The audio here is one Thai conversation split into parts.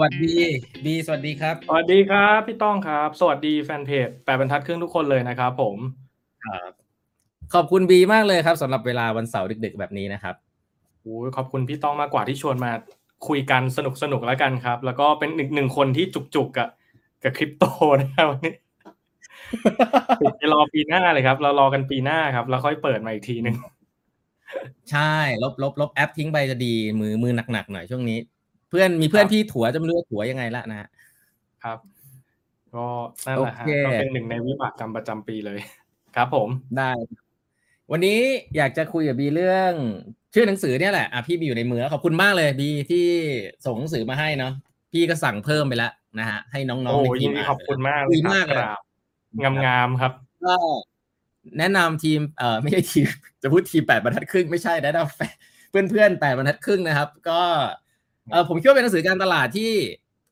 วัสดีบีสวัสดีครับ สวัสดีครับ พี่ต้องครับ สวัสดีแฟนเพจแปดบรรทัดครึ่งทุกคนเลยนะครับผมครับขอบคุณบีมากเลยครับสำหรับเวลาวันเสาร์ดึก ๆ แบบนี้นะครับโอ้ยขอบคุณพี่ต้องมากกว่าที่ชวนมาคุยกันสนุกสนุกๆแล้วกันครับ แล้วก็เป็นอีกหนึ่งคนที่จุกๆกับกับคริปโตนะครับวันนี้ไปรอปีหน้าเลยครับ เรารอกันปีหน้าครับ แล้วค่อยเปิดมาอีกทีหนึ่งใช่ ลบลบลบแอปทิ้งไปจะดีมือมือหนักๆหน่อยช่วงนี้ เพื่อนมีเพื่อนพี่ถัวจะไม่รู้ว่าถัวยังไงละนะฮะครับ ก็นั่นแหละฮะโอเคก็เป็นหนึ่งในวิบากกรรมประจำปีเลย ครับ ผมได้ วันนี้อยากจะคุยกับบีเรื่องชื่อหนังสือเนี่ยแหละอะพี่มีอยู่ในมือแล้วขอบคุณมากเลยบีที่ส่งหนังสือมาให้เนาะพี่ก็สั่งเพิ่มไปแล้วนะฮะให้น้องโอ้ๆในทียิมนดีอ่านขอบคุณมากเลยดีคมารักบเลยครับงามๆครับก็แนะนำทีมเอ่อไม่ใช่ทีมจะพูดทีมแปดบรรทัดครึ่งไม่ใช่แนะนำแฟนเพื่อนเพื่อนๆแปดบรรทัดครึ่งนะครับ ก็ เออผมคิดว่าเป็นหนังสือการตลาดที่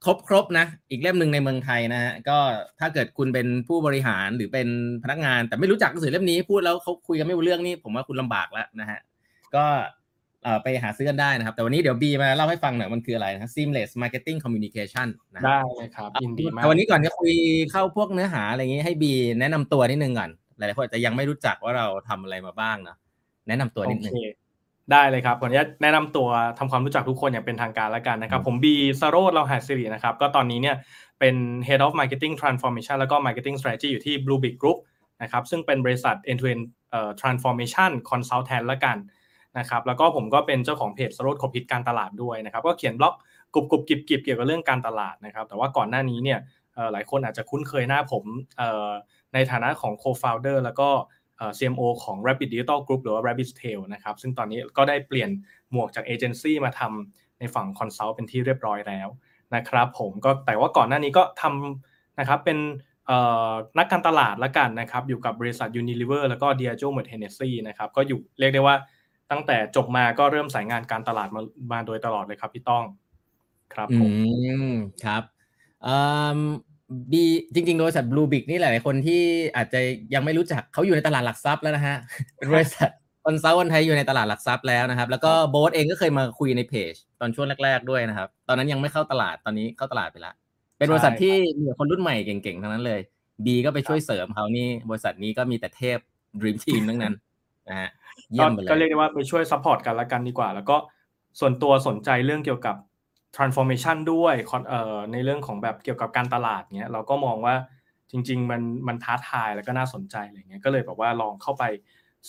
ครบครบนะ อีกเล่มหนึ่งในเมืองไทยนะฮะก็ถ้าเกิดคุณเป็นผู้บริหารหรือเป็นพนักงาน แต่ไม่รู้จักหนังสือเล่มนี้พูดแล้วเขาคุยกันไม่รู้เรื่องนี่ผมว่าคุณลำบากแล้วนะฮะก็เอ่อไปหาซื้อกันได้นะครับ แต่วันนี้เดี๋ยวบีมาเล่าให้ฟังหน่อยมันคืออะไรนะ seamless marketing communication นะฮะได้เลยครับยินดีมากแต่วันนี้ก่อนจะคุยเข้าพวกเนื้อหาอะไรอย่างนี้ให้บีแนะนำตัวนิดนึงก่อนหลายๆคนอาจจะยังไม่รู้จักว่าเราทำอะไรมาบ้างเนอะแนะนำตัวโอนิดนึเคง ได้เลยครับขออนุญาตแนะนำตัวทำความรู้จักทุกคนอย่างเป็นทางการแล้วกันนะครับ ผมบีสโรดเราหาสิรินะครับ ก็ตอนนี้เนี่ยเป็น Head of Marketing Transformation แล้วก็ Marketing Strategy อยู่ที่ Blue Big Group นะครับ ซึ่งเป็นบริษัท End-to-End เอ่อ Transformation Consultant แล้วกันนะครับ แล้วก็ผมก็เป็นเจ้าของเพจสโรดคบฮิตการตลาดด้วยนะครับ ก็เขียนบล็อกกรุบกรุบกิบกิบเกี่ยวกับเรื่องการตลาดนะครับ แต่ว่าก่อนหน้านี้เนี่ยเอ่อหลายคนอาจจะคุ้นเคยหน้าผมเอ่อในฐานะของ Co-founder แล้วก็เอ่อ CMO ของ Rabbit Digital Group หรือว่า Rabbit Tail นะครับ ซึ่งตอนนี้ก็ได้เปลี่ยนหมวกจากเอเจนซี่มาทำในฝั่ง consult เป็นที่เรียบร้อยแล้วนะครับผมก็แต่ว่าก่อนหน้านี้ก็ทำนะครับเป็นนักการตลาดละกันนะครับ อยู่กับบริษัท Unilever แล้วก็ Diageo m e r t e n n e s s y นะครับก็อยู่เรียกได้ว่าตั้งแต่จบมาก็เริ่มสายงานการตลาดมามาโดยตลอดเลยครับพี่ต้องครับผมครับ บีจริงๆบริษัทบลูบิกนี่หลายๆคนที่อาจจะยังไม่รู้จักเขาอยู่ในตลาดหลักทรัพย์แล้วนะฮะเป็นบริษัทคอนซัลท์คนไทยอยู่ในตลาดหลักทรัพย์แล้วนะครับ แล้วก็โบ๊ทเองก็เคยมาคุยในเพจตอนช่วงแรก ๆด้วยนะครับ ตอนนั้นยังไม่เข้าตลาดตอนนี้เข้าตลาดไปแล้วเป็นบริษัทที่มีแต่คนรุ่นใหม่เก่งๆทั้งนั้นเลยบีก็ไปช่วยเสริมเขานี่บริษัทนี้ก็มีแต่เทพdream team ทั้งนั้นนะฮะเยี่ก็ยมไปเลยก็เรียกได้ว่าไปช่วย support กันละกันดีกว่า แล้วก็ส่วนตัวสนใจเรื่องเกี่ยวกับ transformation ด้วยคอนเอ่อในเรื่องของแบบเกี่ยวกับการตลาดเนี้ยเราก็มองว่าจริง ๆ มันมันท้าทายแล้วก็น่าสนใจอะไรเงี้ยก็เลยแบบว่าลองเข้าไป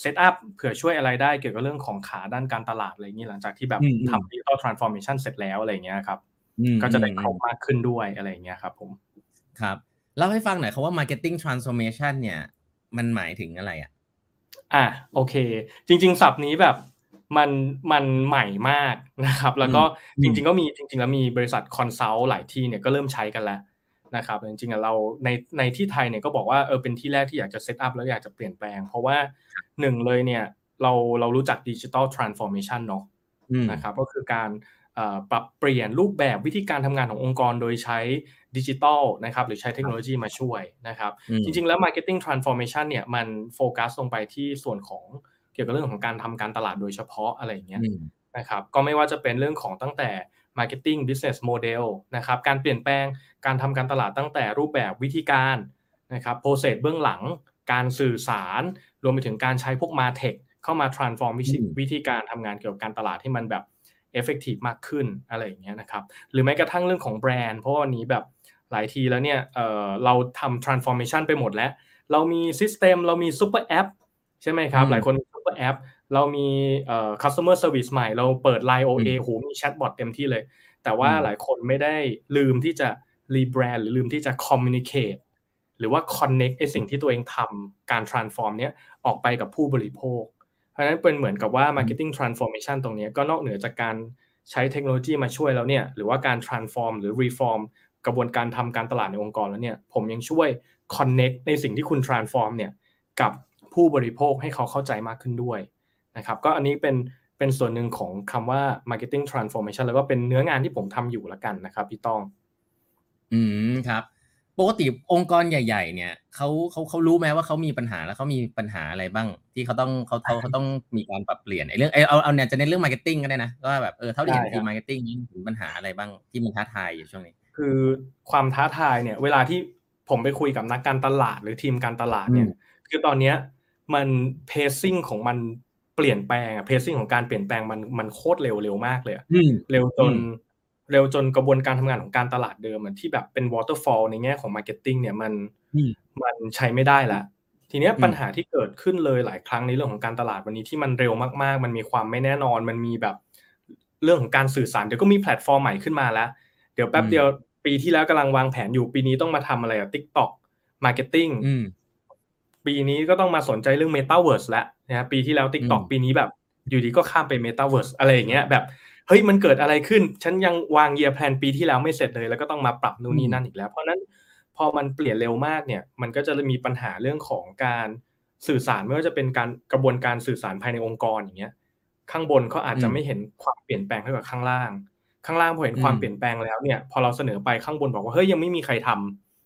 set up เผื่อช่วยอะไรได้เกี่ยวกับเรื่องของขาด้านการตลาดอะไรอย่างนี้หลังจากที่แบบอืมอืมทำ digital transformation เสร็จแล้วอะไรเงี้ยครับอืมก็จะได้อืมครบมากขึ้นด้วยอะไรอย่างเงี้ยครับผมครับเล่าให้ฟังหน่อยคำว่า marketing transformation เนี่ย มันหมายถึงอะไรอะอะโอเค จริง ๆ ศัพท์นี้แบบ มันมันใหม่มากนะครับ แล้วก็อืมจริง ๆ ก็มีจริง ๆ แล้วมีบริษัท consult หลายที่เนี่ยก็เริ่มใช้กันแล้วนะครับจริงๆอะเราในในที่ไทยเนี่ยก็บอกว่าเออเป็นที่แรกที่อยากจะ set up แล้วอยากจะเปลี่ยนแปลง เพราะว่าหนึ่งเลยเนี่ยเราเรารู้จักดิจิ t a ลทรานส์ฟอร์เมชันเนาะอืมนะครับก็คือการเอ่อปรับเปลี่ยนรูปแบบวิธีการทำงานขององค์กรโดยใช้ดิจิทัลนะครับหรือใช้เทคโนโลยีมาช่วยนะครับอืมจริงๆแล้ว Marketing Transformation เนี่ยมันโฟกัสลงไปที่ส่วนของเกี่ยวกับเรื่องของการทำการตลาดโดยเฉพาะอะไรอย่างเงี้ยอืมนะครับก็ไม่ว่าจะเป็นเรื่องของตั้งแต่ Marketing Business Model นะครับการเปลี่ยนแปลงการทำการตลาดตั้งแต่รูปแบบวิธีการนะครับโปรเซสเบื้องหลัง การสื่อสาร รวมไปถึงการใช้พวก Martech เข้ามา transform วิธีอืมวิธีการทำงานเกี่ยวกับการตลาดให้มันแบบ effective มากขึ้นอะไรอย่างเงี้ยนะครับหรือแม้กระทั่งเรื่องของแบรนด์เพราะว่าวันนี้แบบหลายทีแล้วเนี่ยเอ่อเราทำ transformation ไปหมดแล้ว เรามี system เรามี super app ใช่ไหมครับอืมหลายคน มี super app เรามีเอ่อ customer service ใหม่ เราเปิด Line OA อืมโหมีแชทบอทเต็มที่เลย แต่ว่าอืมหลายคนไม่ได้ลืมที่จะ rebrand หรือลืมที่จะ communicate หรือว่า connect ไอสิ่งที่ตัวเองทำการ transform เนี้ยออกไปกับผู้บริโภค เพราะฉะนั้นเป็นเหมือนกับว่า marketing transformation ตรงเนี้ยก็นอกเหนือจากการใช้เทคโนโลยีมาช่วยแล้วเนี่ย หรือว่าการ transform หรือ reform กระบวนการทำการตลาดในองค์กรแล้วเนี่ย ผมยังช่วย connect ในสิ่งที่คุณ transform เนี่ยกับ ผู้บริโภคให้เขาเข้าใจมากขึ้นด้วยนะครับก็อันนี้เป็นเป็นส่วนหนึ่งของคำว่า marketing transformation แล้วก็เป็นเนื้องานที่ผมทำอยู่ละกันนะครับพี่ต้อง อืมครับปกติองค์กรใหญ่ ๆ เนี่ยเขาเขาเขารู้ไหมว่าเขามีปัญหาแล้วเขามีปัญหาอะไรบ้าง ที่เขาต้องเขาเขาเขาต้องมีการปรับเปลี่ยนไอ้เรื่องไอ้เอาเอาเนี่ยจะในเรื่อง marketing ก็ได้นะว่าแบบเออเท่าที่เห็นทีมมา marketing นี่ถึงปัญหาอะไรบ้างที่มันท้าทายอยู่ช่วงนี้ คือความท้าทายเนี่ย เวลาที่ผมไปคุยกับนักการตลาดหรือทีมการตลาดเนี่ย คือตอนเนี้ย มัน pacing ของมันเปลี่ยนแปลงอะ pacing ของการเปลี่ยนแปลงมันมันโคตรเร็วเร็วมากเลยอะเร็วจนเร็วจนกระบวนการทำงานของการตลาดเดิมที่แบบเป็น waterfall ในแง่ของ marketing เนี่ยมันมันใช้ไม่ได้ละทีเนี้ยปัญหาที่เกิดขึ้นเลยหลายครั้งในเรื่องของการตลาดวันนี้ที่มันเร็วมากๆ มันมีความไม่แน่นอน มันมีแบบเรื่องของการสื่อสารเดี๋ยวก็มีแพลตฟอร์มใหม่ขึ้นมาแล้ว เดี๋ยวแป๊บเดียวปีที่แล้วกำลังวางแผนอยู่ปีนี้ต้องมาทำอะไรอะ TikTok Marketing ปีนี้ก็ต้องมาสนใจเรื่อง Metaverse แล้วนะปีที่แล้ว TikTok ปีนี้แบบ อยู่ดีก็ข้ามไป Metaverse อะไรอย่างเงี้ยแบบเฮ้ยมันเกิดอะไรขึ้น ฉันยังวาง year plan ปีที่แล้วไม่เสร็จเลย แล้วก็ต้องมาปรับนู่นนี่นั่นอีกแล้ว เพราะนั้นพอมันเปลี่ยนเร็วมากเนี่ยมันก็จะมีปัญหาเรื่องของการสื่อสารไม่ว่าจะเป็นการกระบวนการสื่อสารภายในองค์กรอย่างเงี้ยข้างบนเขาอาจจะไม่เห็นความเปลี่ยนแปลงเท่ากับข้างล่าง ข้างล่างพอเห็นความเปลี่ยนแปลงแล้วเนี่ย พอเราเสนอไปข้างบนบอกว่าเฮ้ยยังไม่มีใครทำ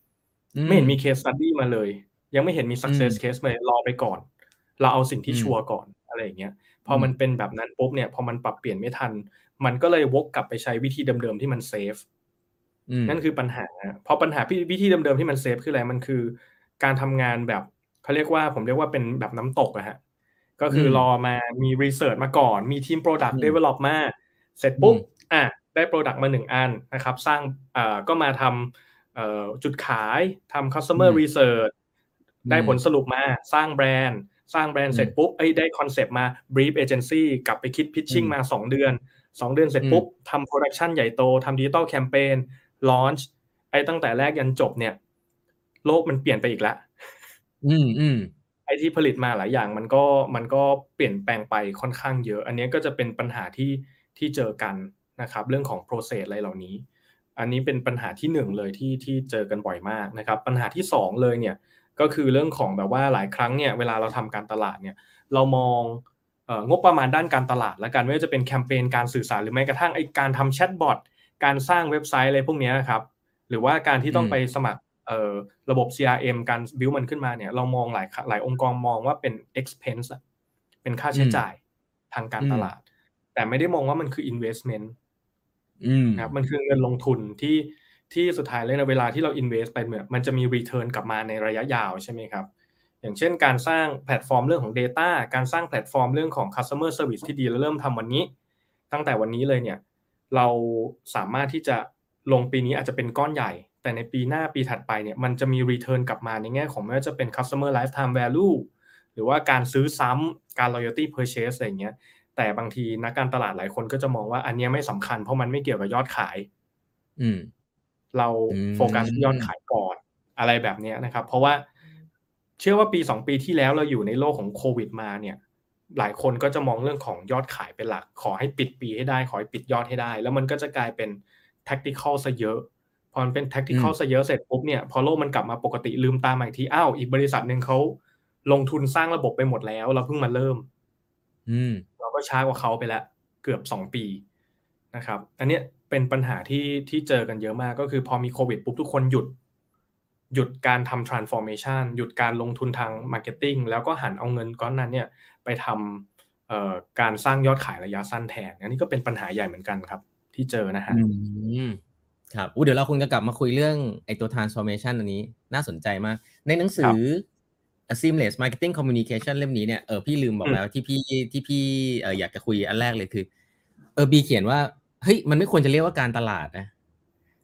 ไม่เห็นมี case study มาเลย ยังไม่เห็นมี success case เลยรอไปก่อน เราเอาสิ่งที่ชัวร์ก่อนอะไรอย่างเงี้ยพอมันเป็นแบบนั้นปุ๊บเนี่ยพอมันปรับเปลี่ยนไม่ทัน มันก็เลยวกกลับไปใช้วิธีเดิมๆที่มัน safe นั่นคือปัญหาเพราะปัญหาวิธีเดิมๆที่มัน safe คืออะไรมันคือ การทำงานแบบเขาเรียกว่าผมเรียกว่าเป็นแบบน้ำตกอะฮะก็คือรอมามี research มาก่อน มีทีม product develop มาเสร็จปุ๊บอะได้ product มาหนึ่งอันนะครับ สร้างอ่าก็มาทำจุดขายทำ customer research ได้ผลสรุปมาสร้างแบรนด์ สร้างแบรนด์เสร็จปุ๊บไอ้ได้ concept มา brief agency กลับไปคิด pitching มา 2 เดือนสองเดือนเสร็จปุ๊บทำ production ใหญ่โตทำ digital campaign launch ไอ้ตั้งแต่แรกยันจบเนี่ย โลกมันเปลี่ยนไปอีกแล้วอืมอืมไอ้ที่ผลิตมาหลายอย่างมันก็มันก็เปลี่ยนแปลงไปค่อนข้างเยอะ อันนี้ก็จะเป็นปัญหาที่ที่เจอกันนะครับ เรื่องของโปรเซสอะไรเหล่านี้ อันนี้เป็นปัญหาที่หนึ่งเลยที่ที่เจอกันบ่อยมากนะครับ ปัญหาที่สองเลยเนี่ย ก็คือเรื่องของแบบว่าหลายครั้งเนี่ยเวลาเราทำการตลาดเนี่ยเรามองงบประมาณด้านการตลาด และกันไม่ว่าจะเป็นแคมเปญการสื่อสารหรือแม้กระทั่งไอการทำแชทบอทการสร้างเว็บไซต์อะไรพวกนี้ครับ หรือว่าการที่ต้องไปสมัครระบบ CRM การบิวมันขึ้นมาเนี่ยเรามองหลายหลายองค์กรมองว่าเป็น expense เป็นค่าใช้จ่ายทางการตลาด แต่ไม่ได้มองว่ามันคือ investment นะครับมันคือเงินลงทุนที่ ที่สุดท้ายเลยในเวลาที่เรา invest ไปเนี่ยมันจะมี return กลับมาในระยะยาวใช่ไหมครับ อย่างเช่นการสร้างแพลตฟอร์มเรื่องของ Data การสร้างแพลตฟอร์มเรื่องของ Customer Service ที่ดีแล้วเริ่มทำวันนี้ ตั้งแต่วันนี้เลยเนี่ยเราสามารถที่จะลงปีนี้อาจจะเป็นก้อนใหญ่ แต่ในปีหน้าปีถัดไปเนี่ยมันจะมี return กลับมาในแง่ของไม่ว่าจะเป็น customer lifetime value หรือว่าการซื้อซ้ำการ loyalty purchase อะไรเงี้ยแต่บางทีนักการตลาดหลายคนก็จะมองว่าอันนี้ไม่สำคัญเพราะมันไม่เกี่ยวกับยอดขาย อืม เราโฟกัสยอดขายก่อนอะไรแบบนี้นะครับ เพราะว่าเชื่อว่าปีสองปีที่แล้วเราอยู่ในโลกของโควิดมาเนี่ยหลายคนก็จะมองเรื่องของยอดขายเป็นหลัก ขอให้ปิดปีให้ได้ ขอให้ปิดยอดให้ได้ แล้วมันก็จะกลายเป็น tactical ซะเยอะ พอมันเป็น tactical ซะเยอะเสร็จปุ๊บเนี่ย พอโลกมันกลับมาปกติลืมตาใหม่ที อ้าว อีกบริษัทหนึ่งเขาลงทุนสร้างระบบไปหมดแล้ว เราเพิ่งมาเริ่ม อืมเราก็ช้ากว่าเขาไปแล้วเกือบสองปีนะครับ อันนี้ เป็นปัญหาที่ที่เจอกันเยอะมากก็คือพอมีโควิดปุ๊บทุกคนหยุด หยุดการทำ transformation หยุดการลงทุนทาง marketing แล้วก็หันเอาเงินก้อนนั้นเนี่ยไปทำการสร้างยอดขายระยะสั้นแทนอันนี้ก็เป็นปัญหาใหญ่เหมือนกันครับ ที่เจอนะฮะครับอู้เดี๋ยวเราคุณจะกลับมาคุยเรื่องไอตัว transformation อันนี้น่าสนใจมาก ในหนังสือ seamless marketing communication เล่มนี้เนี่ยเออพี่ลืมบอกแล้วที่พี่ที่พี่เอออยากจะคุยอันแรกเลยคือ เออบีเขียนว่า เฮ้ยมันไม่ควรจะเรียกว่าการตลาดนะ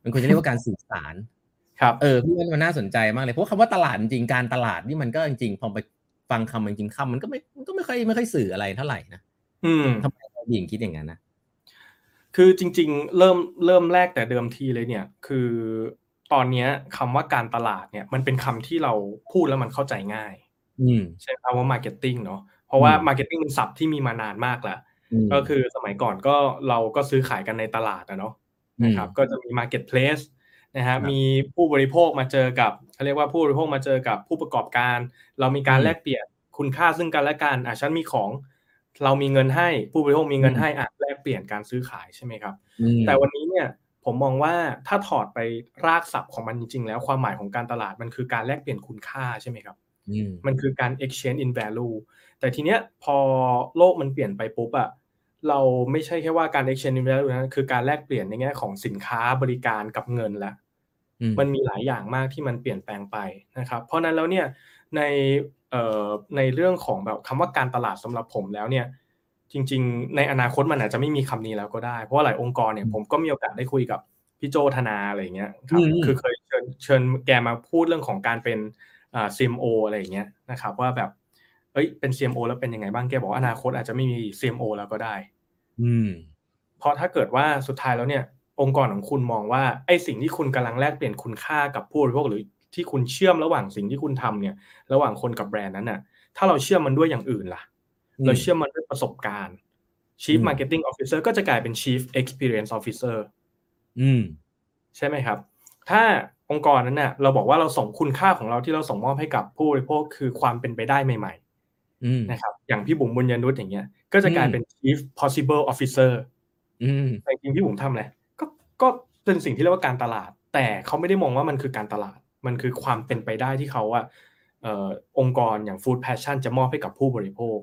มันควรจะเรียกว่าการสื่อสาร ครับเออพี่ว่ามันน่าสนใจมากเลยเพราะคำว่าตลาดจริงการตลาดนี่มันก็จริงพอไปฟังคำจริงคำมันก็ไม่มันก็ไม่ค่อยไม่ค่อยสื่ออะไรเท่าไหร่นะอืมทำไมเราหญิงคิดอย่างนั้นนะคือจริง ๆ เริ่มเริ่มแรกแต่เดิมทีเลยเนี่ย คือตอนนี้คำว่าการตลาดเนี่ย มันเป็นคำที่เราพูดแล้วมันเข้าใจง่ายอืมใช่คำว่า marketing เนาะเพราะว่า marketing เป็นศัพท์ที่มีมานานมากแล้ว ก็คือสมัยก่อนก็เราก็ซื้อขายกันในตลาดนะเนาะนะครับก็จะมี marketplace นะฮะมีผู้บริโภคมาเจอกับเขาเรียกว่าผู้บริโภคมาเจอกับผู้ประกอบการ เรามีการแลกเปลี่ยนคุณค่าซึ่งกันและกันอะฉันมีของเรามีเงินให้ผู้บริโภคมีเงินให้อะแลกเปลี่ยนการซื้อขายใช่ไหมครับ แต่วันนี้เนี่ยผมมองว่าถ้าถอดไปรากศัพท์ของมันจริง ๆ แล้วความหมายของการตลาดมันคือการแลกเปลี่ยนคุณค่าใช่ไหมครับมันคือการ exchange in value แต่ทีเนี้ยพอโลกมันเปลี่ยนไปปุ๊บอะ เราไม่ใช่แค่ว่าการ exchange in value นะคือการแลกเปลี่ยนในแง่ของสินค้าบริการกับเงินละมันมีหลายอย่างมากที่มันเปลี่ยนแปลงไปนะครับ เพราะนั้นแล้วเนี่ยในเอ่อในเรื่องของแบบคำว่าการตลาดสำหรับผมแล้วเนี่ยจริง ๆ ในอนาคตมันอาจจะไม่มีคำนี้แล้วก็ได้ เพราะว่าหลายองค์กรเนี่ยผมก็มีโอกาสได้คุยกับพี่โจธนาอะไรเงี้ยครับคือเคยเชิญเชิญแกมาพูดเรื่องของการเป็นอ่า CMO อะไรอย่างเงี้ยนะครับว่าแบบ เอ้ยเป็น CMO แล้วเป็นยังไงบ้างแกบอกอนาคตอาจจะไม่มี CMO แล้วก็ได้ อืมเพราะถ้าเกิดว่าสุดท้ายแล้วเนี่ยองค์กรของคุณมองว่าไอ้สิ่งที่คุณกำลังแลกเปลี่ยนคุณค่ากับผู้บริโภคหรือที่คุณเชื่อมระหว่างสิ่งที่คุณทำเนี่ย ระหว่างคนกับแบรนด์นั้นน่ะ ถ้าเราเชื่อมมันด้วยอย่างอื่นล่ะ เราเชื่อมมันด้วยประสบการณ์ Chief Marketing Officer ก็จะกลายเป็น Chief Experience Officer อืม ใช่ไหมครับ ถ้าองค์กรนั้นน่ะ เราบอกว่าเราส่งคุณค่าของเราที่เราส่งมอบให้กับผู้บริโภคคือความเป็นไปได้ใหม่ๆ นะครับอย่างพี่บุ๋มบุญยนุษย์อย่างเงี้ย ก็จะกลายเป็น Chief Possible Officer แต่จริงพี่บุ๋มทำอะไรก็ก็เป็นสิ่งที่เรียกว่าการตลาด แต่เขาไม่ได้มองว่ามันคือการตลาด มันคือความเป็นไปได้ที่เขาอะองค์กรอย่าง Food Passion จะมอบให้กับผู้บริโภค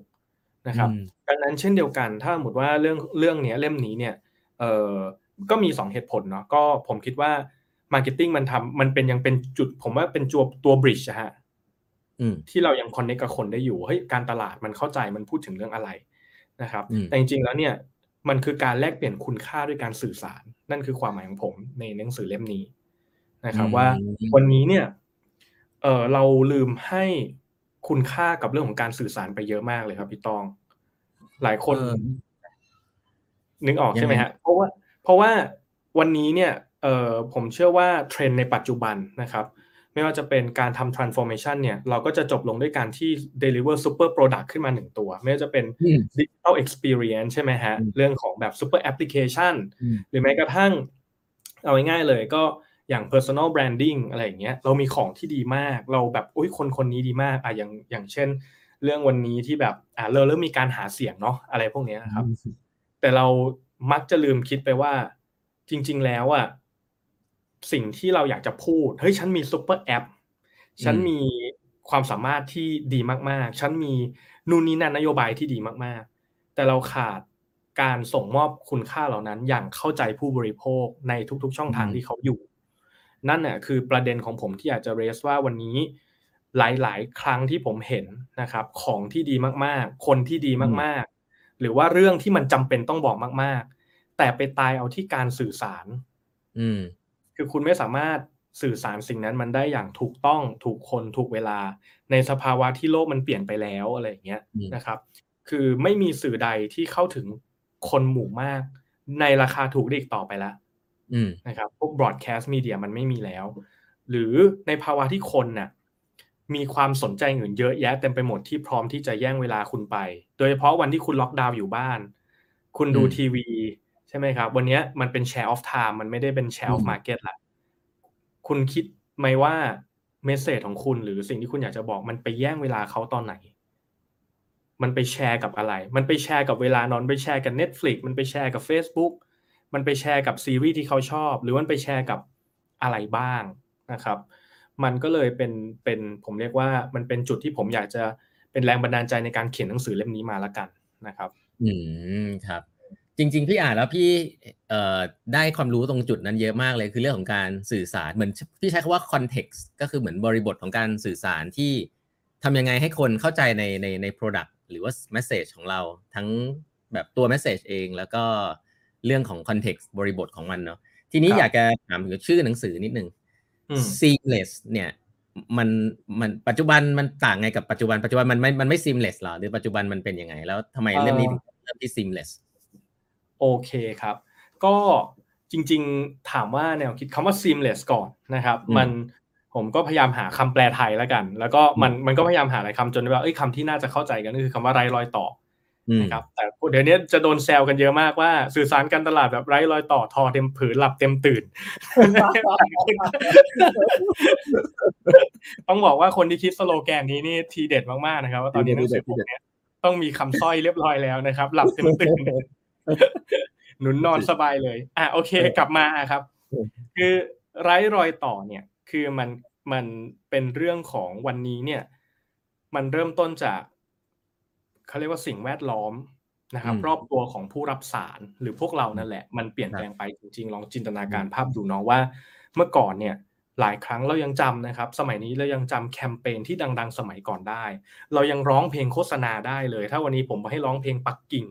นะครับดังนั้นเช่นเดียวกันถ้าสมมติว่าเรื่องเรื่องนี้เล่มนี้เนี่ยเออก็มีสองเหตุผลเนาะก็ผมคิดว่า marketing มันทำมันเป็นยังเป็นจุดผมว่าเป็นตัวตัว bridge ฮะ ที่เรายัง connect กับคนได้อยู่เฮ้ยการตลาดมันเข้าใจมันพูดถึงเรื่องอะไรนะครับ แต่จริงๆแล้วเนี่ยมันคือการแลกเปลี่ยนคุณค่าด้วยการสื่อสาร นั่นคือความหมายของผมในหนังสือเล่มนี้นะครับ ว่าวันนี้เนี่ยเออเราลืมให้คุณค่ากับเรื่องของการสื่อสารไปเยอะมากเลยครับพี่ตอง หลายคน นึกออกใช่ไหมฮะเพราะว่า เพราะว่าวันนี้เนี่ยเออผมเชื่อว่าเทรนในปัจจุบันนะครับ ไม่ว่าจะเป็นการทำ transformation เนี่ยเราก็จะจบลงด้วยการที่ deliver super product ขึ้นมาหนึ่งตัว ไม่ว่าจะเป็น digital experience ใช่ไหมฮะ เรื่องของแบบ super application หรือแม้กระทั่ง เอาง่ายๆเลยก็อย่าง personal branding อะไรอย่างเงี้ยเรามีของที่ดีมาก เราแบบอุ้ยคนคนนี้ดีมากอะอย่างอย่างเช่น เรื่องวันนี้ที่แบบอ่าเราเริ่มมีการหาเสียงเนาะอะไรพวกนี้นะครับ แต่เรามักจะลืมคิดไปว่าจริง ๆ แล้วอะ สิ่งที่เราอยากจะพูดเฮ้ยฉันมีซุปเปอร์แอปฉันมีความสามารถที่ดีมากๆ ฉันมีนู่นนี่นั่นนโยบายที่ดีมากๆ แต่เราขาดการส่งมอบคุณค่าเหล่านั้น อย่างเข้าใจผู้บริโภคในทุกๆ ช่องทางที่เขาอยู่ นั่นน่ะคือประเด็นของผมที่อยากจะเรสว่าวันนี้หลายๆ ครั้งที่ผมเห็นนะครับ ของที่ดีมากๆ คนที่ดีมากๆ หรือว่าเรื่องที่มันจำเป็นต้องบอกมาก ๆ แต่ไปตายเอาที่การสื่อสาร อืม คือคุณไม่สามารถสื่อสารสิ่งนั้นมันได้อย่างถูกต้องถูกคนถูกเวลา ในสภาวะที่โลกมันเปลี่ยนไปแล้วอะไรอย่างเงี้ยนะครับ คือไม่มีสื่อใดที่เข้าถึงคนหมู่มาก ในราคาถูกอีกต่อไปแล้วนะครับพวก broadcast media มันไม่มีแล้ว หรือในภาวะที่คนน่ะมีความสนใจอื่นเยอะแยะเต็มไปหมดที่พร้อมที่จะแย่งเวลาคุณไป โดยเฉพาะวันที่คุณล็อกดาวน์อยู่บ้าน คุณดูทีวี ใช่ไหมครับ วันนี้มันเป็น share of time มันไม่ได้เป็น share of market ละคุณคิดไหมว่า message ของคุณหรือสิ่งที่คุณอยากจะบอกมันไปแย่งเวลาเขาตอนไหน มันไปแชร์กับอะไร มันไปแชร์กับเวลานอนไปแชร์กับ Netflix มันไปแชร์กับ Facebook มันไปแชร์กับซีรีส์ที่เขาชอบ หรือมันไปแชร์กับอะไรบ้างนะครับ มันก็เลยเป็นเป็นผมเรียกว่ามันเป็นจุดที่ผมอยากจะเป็นแรงบันดาลใจในการเขียนหนังสือเล่มนี้มาละกันนะครับ อืมครับ จริง ๆ พี่อ่านแล้วพี่เอ่อได้ความรู้ตรงจุดนั้นเยอะมากเลยคือเรื่องของการสื่อสารเหมือนพี่ใช้คำว่า context ก็คือเหมือนบริบทของการสื่อสารที่ทำยังไงให้คนเข้าใจในในใน product หรือว่า message ของเราทั้งแบบตัว message เอง แล้วก็เรื่องของ context บริบทของมันเนาะทีนี้อยากจะถามถึงชื่อหนังสือนิดนึง seamless เนี่ยมันมันปัจจุบันมันต่างไงกับปัจจุบันปัจจุบันมันไม่มันไม่ seamless หรอหรือปัจจุบันมันเป็นยังไง แล้วทำไมเรื่องนี้ถึงเริ่มที่ seamless โอเคครับ ก็จริงๆถามว่าแนวคิดคำว่า seamless ก่อนนะครับ มันผมก็พยายามหาคำแปลไทยแล้วกัน แล้วก็มันมันก็พยายามหาหลายคำจนว่าเอ้ยคำที่น่าจะเข้าใจกันก็คือคำว่าไร้รอยต่อนะครับแต่เดี๋ยวนี้จะโดนแซวกันเยอะมากว่าสื่อสารการตลาดแบบไร้รอยต่อทอเต็มผืนหลับเต็มตื่น ต้องบอกว่าคนที่คิดสโลแกนนี้นี่ทีเด็ดมากๆนะครับ ว่าตอนนี้หนังสือพวกนี้ต้องมีคำสร้อยเรียบร้อยแล้วนะครับ หลับเต็มตื่น หนุนนอนสบายเลย อะโอเค กลับมาครับ คือไร้รอยต่อเนี่ย คือมันมันเป็นเรื่องของวันนี้เนี่ย มันเริ่มต้นจากเขาเรียกว่าสิ่งแวดล้อมนะครับ รอบตัวของผู้รับสารหรือพวกเรานั่นแหละ มันเปลี่ยนแปลงไปจริงๆ ลองจินตนาการภาพดูเนาะว่า เมื่อก่อนเนี่ยหลายครั้งเรายังจำนะครับ สมัยนี้เรายังจำแคมเปญที่ดัง ๆ สมัยก่อนได้ เรายังร้องเพลงโฆษณาได้เลย ถ้าวันนี้ผมให้ร้องเพลงปักกิ่ง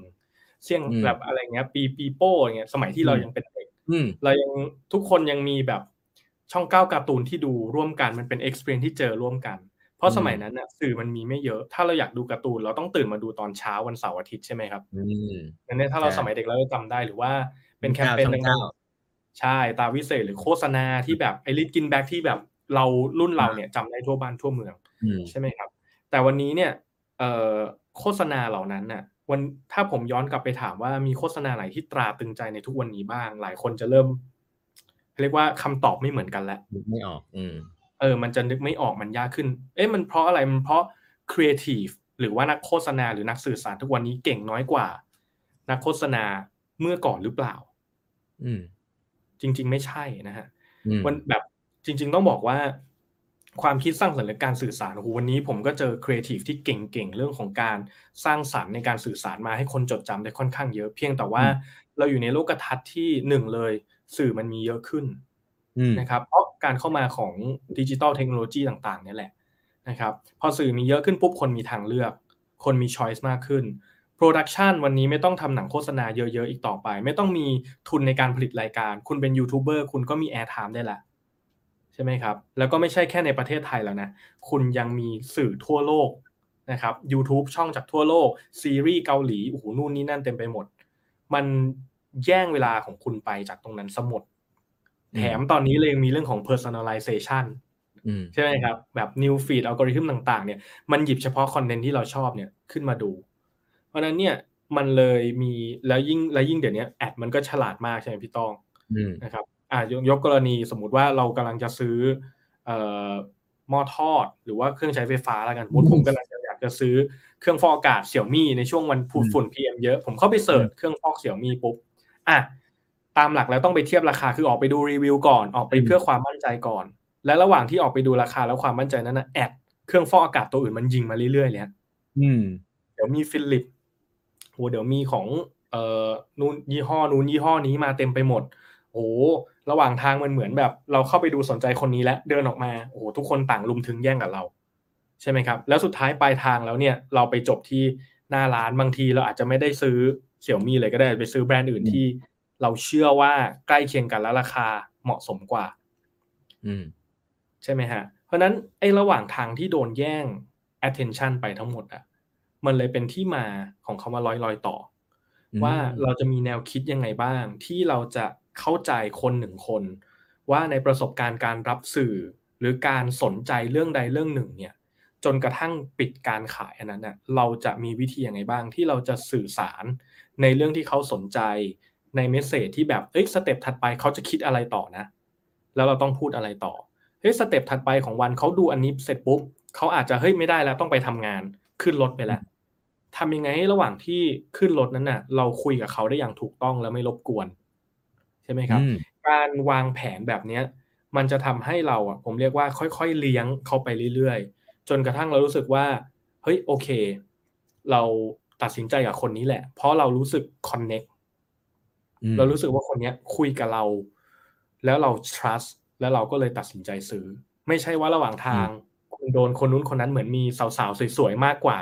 เสียงแบบอะไรเงี้ยปีปีโป้เงี้ยสมัยที่เรายังเป็นเด็กเรายังทุกคนยังมีแบบช่องเก้าการ์ตูนที่ดูร่วมกันมันเป็น experience ที่เจอร่วมกัน เพราะสมัยนั้นน่ะสื่อมันมีไม่เยอะ ถ้าเราอยากดูการ์ตูนเราต้องตื่นมาดูตอนเช้าวันเสาร์อาทิตย์ใช่ไหมครับอันนี้ถ้าเราสมัยเด็กเราจะจำได้หรือว่าเป็นแคมเปญดังๆใช่ตาวิเศษหรือโฆษณาที่แบบไอ้ฤทธิ์กินแบล็คที่แบบเรารุ่นเราเนี่ยจำได้ทั่วบ้านทั่วเมืองใช่ไหมครับ แต่วันนี้เนี่ยเอ่อโฆษณาเหล่านั้นน่ะ วันถ้าผมย้อนกลับไปถามว่ามีโฆษณาไหนที่ตราตรึงใจในทุกวันนี้บ้าง หลายคนจะเริ่ม เรียกว่าคำตอบไม่เหมือนกันแล้วนึกไม่ออก อืมเออ มันจะนึกไม่ออกมันยากขึ้น เอ๊ะมันเพราะอะไรมันเพราะครีเอทีฟหรือว่านักโฆษณาหรือนักสื่อสารทุกวันนี้เก่งน้อยกว่า นักโฆษณาเมื่อก่อนหรือเปล่า อืม จริง ๆ ไม่ใช่นะฮะมันแบบจริง ๆ ต้องบอกว่า ความคิดสร้างสรรค์และการสื่อสารโอ้โหวันนี้ผมก็เจอครีเอทีฟที่เก่งๆ เรื่องของการสร้างสรรค์ในการสื่อสารมาให้คนจดจำได้ค่อนข้างเยอะ เพียงแต่ว่าเราอยู่ในโลกทัศน์ที่หนึ่งเลย สื่อมันมีเยอะขึ้นนะครับ เพราะการเข้ามาของ digital technology ต่างๆนี่แหละนะครับ พอสื่อมีเยอะขึ้นปุ๊บคนมีทางเลือก คนมี choice มากขึ้น production วันนี้ไม่ต้องทำหนังโฆษณาเยอะๆอีกต่อไป ไม่ต้องมีทุนในการผลิตรายการ คุณเป็นยูทูบเบอร์คุณก็มี airtime ได้ละ ใช่ไหมครับ แล้วก็ไม่ใช่แค่ในประเทศไทยแล้วนะ คุณยังมีสื่อทั่วโลกนะครับ YouTube ช่องจากทั่วโลก ซีรีส์เกาหลีโอ้โหนู่นนี่นั่นเต็มไปหมด มันแย่งเวลาของคุณไปจากตรงนั้นสมดแถมตอนนี้เลยมีเรื่องของ personalization ใช่ไหมครับ แบบ news feed algorithm ต่าง ๆ เนี่ย มันหยิบเฉพาะ content ที่เราชอบเนี่ยขึ้นมาดู เพราะนั้นเนี่ยมันเลยมีแล้วยิ่งแล้วยิ่งเดี๋ยวนี้ ad มันก็ฉลาดมากใช่ไหมพี่ต้องนะครับ อ่ายกกรณีสมมุติว่าเรากำลังจะซื้อเอ่อหม้อทอด หรือว่าเครื่องใช้ไฟฟ้าแล้วกันผมกำลังจะอยากจะซื้อเครื่องฟอกอากาศ Xiaomi ในช่วงวันฝุ่น PM เยอะ ผมเข้าไป search เครื่องฟอก Xiaomi ปุ๊บอะตามหลักแล้วต้องไปเทียบราคาคือออกไปดูรีวิวก่อนออกไปเพื่อความมั่นใจก่อน และระหว่างที่ออกไปดูราคาแล้วความมั่นใจนั้นนะแอดเครื่องฟอกอากาศตัวอื่นมันยิงมาเรื่อยๆเลยอืมเดี๋ยวมีฟิลิปโหเดี๋ยวมีของเอ่อนู้นยี่ห้อนู้นยี่ห้อนี้มาเต็มไปหมด โอ้ ระหว่างทางมันเหมือนแบบ เราเข้าไปดูสนใจคนนี้แล้วเดินออกมาโอ้ทุกคนต่างลุมถึงแย่งกับเรา ใช่ไหมครับ แล้วสุดท้ายปลายทางแล้วเนี่ยเราไปจบที่หน้าร้านบางทีเราอาจจะไม่ได้ซื้อเสี่ยวมี่เลยก็ได้ไปซื้อแบรนด์อื่นที่ เราเชื่อว่าใกล้เคียงกันแล้วราคาเหมาะสมกว่า อืม ใช่ไหมฮะ เพราะนั้นไอ้ระหว่างทางที่โดนแย่ง attention ไปทั้งหมดอะมันเลยเป็นที่มาของคาว่าร้อยรอยต่อ ว่าเราจะมีแนวคิดยังไงบ้าง ที่เราจะ เข้าใจคนหนึ่งคน ว่าในประสบการณ์การรับสื่อ หรือการสนใจเรื่องใดเรื่องหนึ่งเนี่ยจนกระทั่งปิดการขายอันนั้นเน่ะเราจะมีวิธียังไงบ้างที่เราจะสื่อสารในเรื่องที่เขาสนใจใน message ที่แบบเอ้ย step ถัดไปเขาจะคิดอะไรต่อนะ แล้วเราต้องพูดอะไรต่อเฮ้ย step ถัดไปของวันเขาดูอันนี้เสร็จปุ๊บเขาอาจจะเฮ้ยไม่ได้แล้วต้องไปทำงานขึ้นรถไปแล้วทำยังไงระหว่างที่ขึ้นรถนั้นน่ะ เราคุยกับเขาได้อย่างถูกต้องแล้วไม่รบกวน ใช่ไหมครับ การวางแผนแบบเนี้ยมันจะทำให้เราอะผมเรียกว่าค่อยๆเลี้ยงเขาไปเรื่อยๆ จนกระทั่งเรารู้สึกว่าเฮ้ยโอเค เราตัดสินใจกับคนนี้แหละ เพราะเรารู้สึกคอนเน็กเรารู้สึกว่าคนนี้คุยกับเรา แล้วเรา trust แล้วเราก็เลยตัดสินใจซื้อ ไม่ใช่ว่าระหว่างทางคุณโดนคนนู้นคนนั้นเหมือนมีสาวๆสวยๆมากกว่า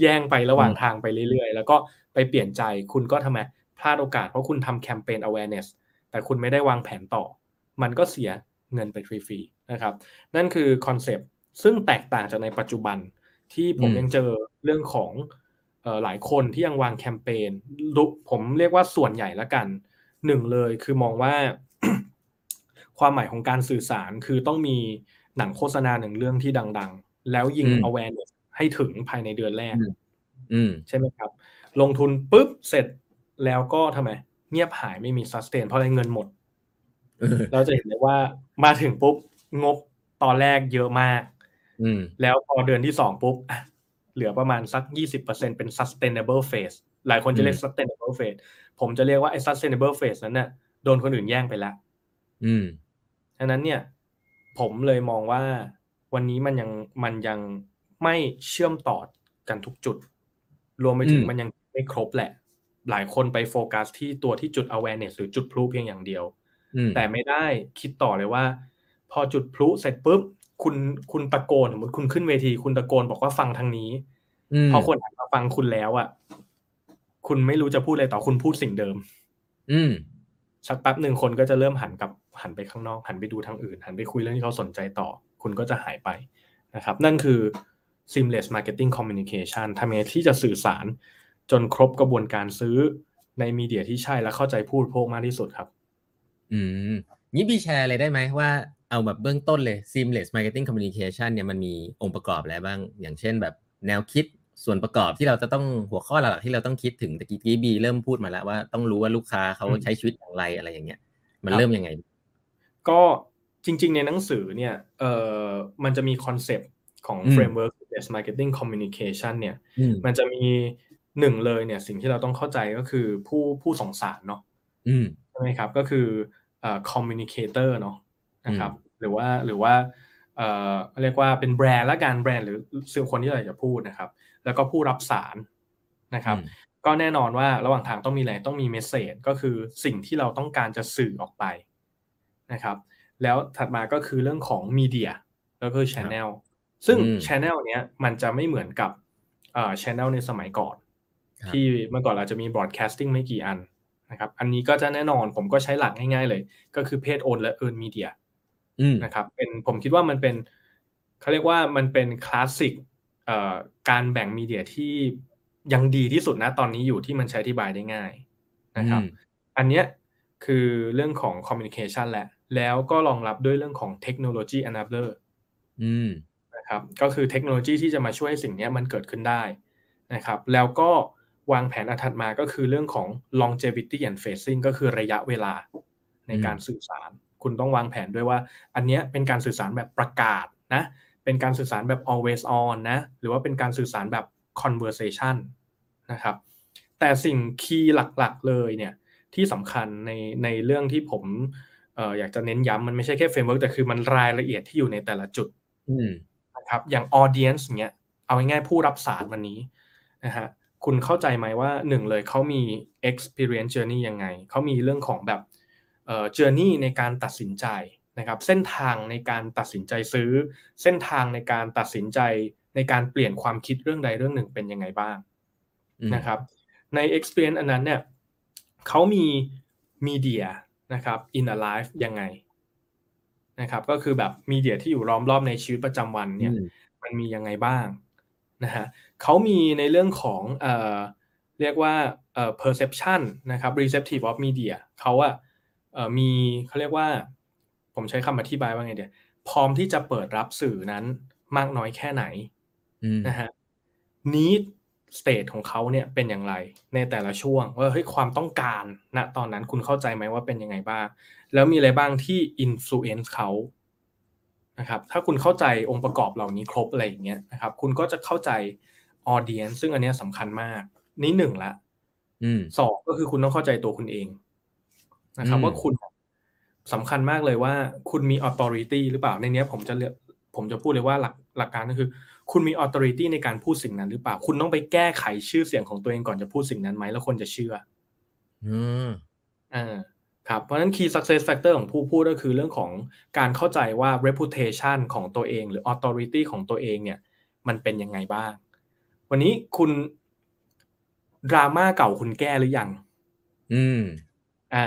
แย่งไประหว่างทางไปเรื่อยๆ แล้วก็ไปเปลี่ยนใจคุณก็ทำไมพลาดโอกาสเพราะคุณทำแคมเปญ awareness แต่คุณไม่ได้วางแผนต่อ มันก็เสียเงินไปฟรีๆนะครับ นั่นคือ concept ซึ่งแตกต่างจากในปัจจุบันที่ผมยังเจอเรื่องของหลายคนที่ยังวางแคมเปญผมเรียกว่าส่วนใหญ่ละกันหนึ่งเลยคือมองว่า ความหมายของการสื่อสารคือต้องมีหนังโฆษณาหนึ่งเรื่องที่ดัง ๆ แล้วยิง awareness ให้ถึงภายในเดือนแรกใช่ไหมครับ ลงทุนปุ๊บเสร็จแล้วก็ทำไม เงียบหายไม่มี sustain เพราะอะไรเงินหมดเราจะเห็นเลยว่ามาถึงปุ๊บงบตอนแรกเยอะมากแล้วพอเดือนที่สองปุ๊บเหลือประมาณสัก 20%เป็น sustainable phase หลายคนจะเรียก sustainable phase ผมจะเรียกว่าไอ้ sustainable phase นั้นเนี่ยโดนคนอื่นแย่งไปแล้วอืมฉะนั้นเนี่ย ผมเลยมองว่าวันนี้มันยังมันยังไม่เชื่อมต่อกันทุกจุด รวมไปถึงอืมมันยังไม่ครบแหละ หลายคนไปโฟกัสที่ตัวที่จุด awareness หรือจุดพลุเพียงอย่างเดียวอืมแต่ไม่ได้คิดต่อเลยว่า พอจุดพลุเสร็จปุ๊บ คุณคุณตะโกนสมมติคุณขึ้นเวที คุณตะโกนบอกว่าฟังทางนี้อืมพอคนหันมาฟังคุณแล้วอะคุณไม่รู้จะพูดอะไรต่อคุณพูดสิ่งเดิม อืมสักแป๊บหนึ่งคนก็จะเริ่มหันกลับหันไปข้างนอก หันไปดูทางอื่น หันไปคุยเรื่องที่เขาสนใจต่อ คุณก็จะหายไปนะครับ นั่นคือ seamless marketing communication ทำยังไงที่จะสื่อสาร จนครบกระบวนการซื้อในมีเดียที่ใช่และเข้าใจพูดพวกมากที่สุดครับ อืมนี่บีแชร์เลยได้ไหมว่าเอาแบบเบื้องต้นเลย seamless marketing communication เนี่ยมันมีองค์ประกอบอะไรบ้าง อย่างเช่นแบบแนวคิดส่วนประกอบที่เราจะต้องหัวข้อหลักๆที่เราต้องคิดถึงตะกี้กี้บีเริ่มพูดมาแล้วว่าต้องรู้ว่าลูกค้าเขาอืมใช้ชีวิตอย่างไรอะไรอย่างเงี้ย มันครับเริ่มยังไง ก็จริง ๆ ในหนังสือเนี่ยเอ่อมันจะมี concept ของอืม framework seamless marketing communication เนี่ยอืมมันจะมี หนึ่งเลยเนี่ยสิ่งที่เราต้องเข้าใจก็คือผู้ผู้ส่งสารเนาะอืมใช่ไหมครับก็คือเอ่อ communicator เนาะนะครับ หรือว่าหรือว่าเอ่อเรียกว่าเป็นแบรนด์และการแบรนด์หรือสื่อคนที่เราอยากจะพูดนะครับ แล้วก็ผู้รับสารนะครับอืมก็แน่นอนว่าระหว่างทางต้องมีอะไรต้องมี message ก็คือสิ่งที่เราต้องการจะสื่อออกไปนะครับ แล้วถัดมาก็คือเรื่องของมีเดียแล้วก็ Channel ซึ่งอืม Channel เนี้ยมันจะไม่เหมือนกับเอ่อ Channel ในสมัยก่อนครับ ที่เมื่อก่อนเราจะมี broadcasting ไม่กี่อันนะครับ อันนี้ก็จะแน่นอนผมก็ใช้หลักง่ายๆเลย ก็คือเพจโอนและ earn media อืมนะครับ เป็นผมคิดว่ามันเป็นเขาเรียกว่ามันเป็นคลาสสิกเอ่อการแบ่งมีเดียที่ยังดีที่สุดนะตอนนี้อยู่ที่มันใช้อธิบายได้ง่ายนะครับอืมอันเนี้ยคือเรื่องของ communication แหละ แล้วก็รองรับด้วยเรื่องของ technology enabler อืมนะครับ ก็คือเทคโนโลยีที่จะมาช่วยให้สิ่งเนี้ยมันเกิดขึ้นได้นะครับ แล้วก็ วางแผนอันถัดมาก็คือเรื่องของ longevity and phasing ก็คือระยะเวลาในการสื่อสาร คุณต้องวางแผนด้วยว่า อันเนี้ยเป็นการสื่อสารแบบประกาศนะ เป็นการสื่อสารแบบ always on นะ หรือว่าเป็นการสื่อสารแบบ conversation นะครับ แต่สิ่ง key หลักๆเลยเนี่ยที่สำคัญในในเรื่องที่ผมเอ่ออยากจะเน้นย้ำมันไม่ใช่แค่ framework แต่คือมันรายละเอียดที่อยู่ในแต่ละจุดอืมนะครับอย่าง audience เนี้ยเอาง่ายๆผู้รับสารวันนี้นะฮะ คุณเข้าใจไหมว่าหนึ่งเลยเขามี experience journey ยังไง เขามีเรื่องของแบบเอ่อ journey ในการตัดสินใจนะครับ เส้นทางในการตัดสินใจซื้อ เส้นทางในการตัดสินใจในการเปลี่ยนความคิดเรื่องใดเรื่องหนึ่งเป็นยังไงบ้างอืมนะครับ ใน experience อันนั้นเนี่ยเขามี media นะครับ in a life ยังไงนะครับ ก็คือแบบมีเดียที่อยู่ล้อมรอบในชีวิตประจำวันเนี่ยอืมมันมียังไงบ้าง นะฮะเขามีในเรื่องของเอ่อเรียกว่าเอ่อ perception นะครับ receptive of media เขาอะเอ่อมีเขาเรียกว่า ผมใช้คำอธิบายว่าไงเดียวพร้อมที่จะเปิดรับสื่อนั้นมากน้อยแค่ไหนอืมนะฮะ need state ของเขาเนี่ยเป็นอย่างไรในแต่ละช่วงว่าเฮ้ยความต้องการณตอนนั้นคุณเข้าใจไหมว่าเป็นยังไงบ้าง แล้วมีอะไรบ้างที่ influence เขา นะครับถ้าคุณเข้าใจองค์ประกอบเหล่านี้ครบอะไรอย่างเงี้ยนะครับ คุณก็จะเข้าใจ audience ซึ่งอันเนี้ยสำคัญมากนี่หนึ่งละอืมสองก็คือคุณต้องเข้าใจตัวคุณเองนะครับอืมว่าคุณสำคัญมากเลยว่า คุณมี authority หรือเปล่าในเนี้ย ผมจะเรียกผมจะพูดเลยว่าหลักหลักการก็คือ คุณมี authority ในการพูดสิ่งนั้นหรือเปล่า คุณต้องไปแก้ไขชื่อเสียงของตัวเองก่อนจะพูดสิ่งนั้นไหมแล้วคนจะเชื่อ อืมอ่า ครับเพราะฉะนั้น key success factor ของผู้พูดก็คือเรื่องของการเข้าใจว่า reputation ของตัวเอง หรือ authority ของตัวเองเนี่ยมันเป็นยังไงบ้าง วันนี้คุณดราม่าเก่าคุณแก้หรือยัง อืม อ่า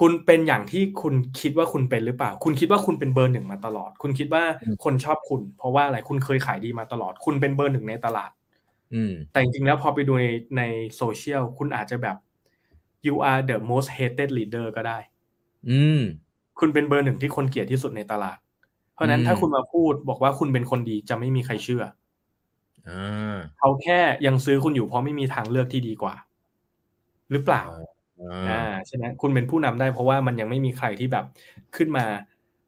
คุณเป็นอย่างที่คุณคิดว่าคุณเป็นหรือเปล่า คุณคิดว่าคุณเป็นเบอร์หนึ่งมาตลอด คุณคิดว่าอืมคนชอบคุณ เพราะว่าอะไรคุณเคยขายดีมาตลอด คุณเป็นเบอร์หนึ่งในตลาด อืม แต่จริงๆแล้วพอไปดูในในโซเชียลคุณอาจจะแบบ you are the most hated leader ก็ได้ อืม คุณเป็นเบอร์หนึ่งที่คนเกลียดที่สุดในตลาด เพราะฉะนั้นอืมถ้าคุณมาพูดบอกว่าคุณเป็นคนดีจะไม่มีใครเชื่ออ่าเขาแค่ยังซื้อคุณอยู่เพราะไม่มีทางเลือกที่ดีกว่า หรือเปล่าอ่อ่าาใช่ไหมคุณเป็นผู้นำได้เพราะว่ามันยังไม่มีใครที่แบบขึ้นมา